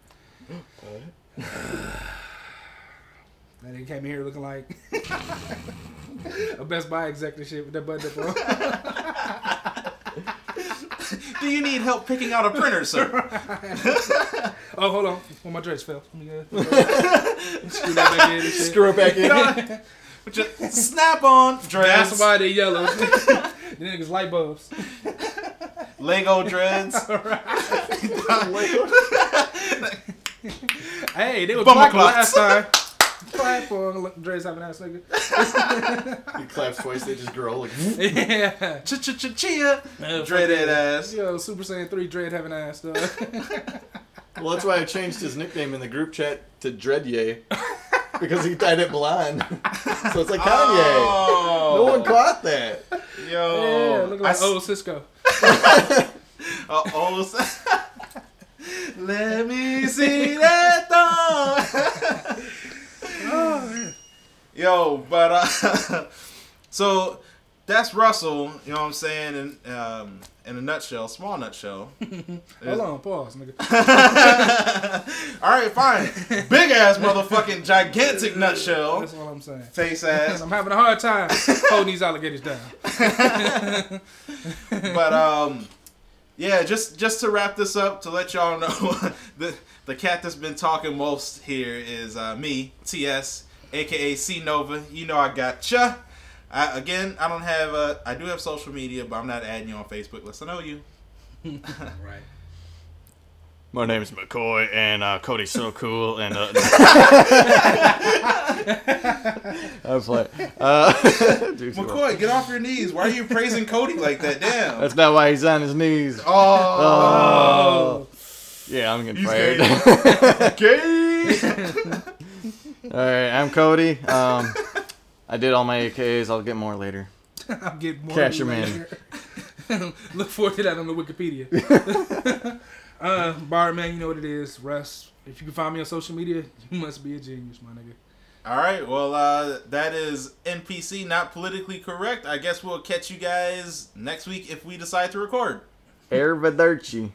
that nigga came in here looking like a Best Buy executive shit with that button up on. Do you need help picking out a printer, sir? Oh, hold on. Well, my dress fell. Let me uh, screw that back in and shit. Screw it back in. With your snap on dress. That's dreads, why they yellow. the niggas light bulbs. Lego dreads. Hey, they were Bummer black clocks. last time. Clap for Dre's having ass nigga. He claps twice, they just grow like. yeah. Ch ch ch chia. Dreaded ass. Yo, Super Saiyan 3 Dread having ass, dog. Well, that's why I changed his nickname in the group chat to Dreadye. Because he dyed it blonde. so it's like Kanye. Oh, No one caught that. yo. yeah, look like I old Sisqó. Uh oh. Let me see that thong. Oh, Yo, but uh, so that's Russell. You know what I'm saying? In um, in a nutshell, small nutshell. Hold on, pause, nigga. All right, fine. Big ass motherfucking gigantic nutshell. That's all I'm saying. Face ass. I'm having a hard time holding these alligators down. but um yeah just just to wrap this up to let y'all know the the cat that's been talking most here is uh, me ts aka c nova. You know i gotcha. I, again i don't have a, I do have social media but i'm not adding you on facebook. I know you. Right. My name is McCoy, and uh, Cody's so cool, and uh, I was like, uh, dude, mccoy get off your knees why are you praising cody like that damn that's not why he's on his knees. oh Oh, Yeah, I'm getting He's fired. gay. all right, I'm Cody. Um, I did all my AKs. I'll get more later. I'll get more. Cash your later. Look forward to that on the Wikipedia. Uh, Bar man, you know what it is. Russ, if you can find me on social media, you must be a genius, my nigga. All right, well, uh, that is NPC, not politically correct. I guess we'll catch you guys next week if we decide to record. Arrivederci.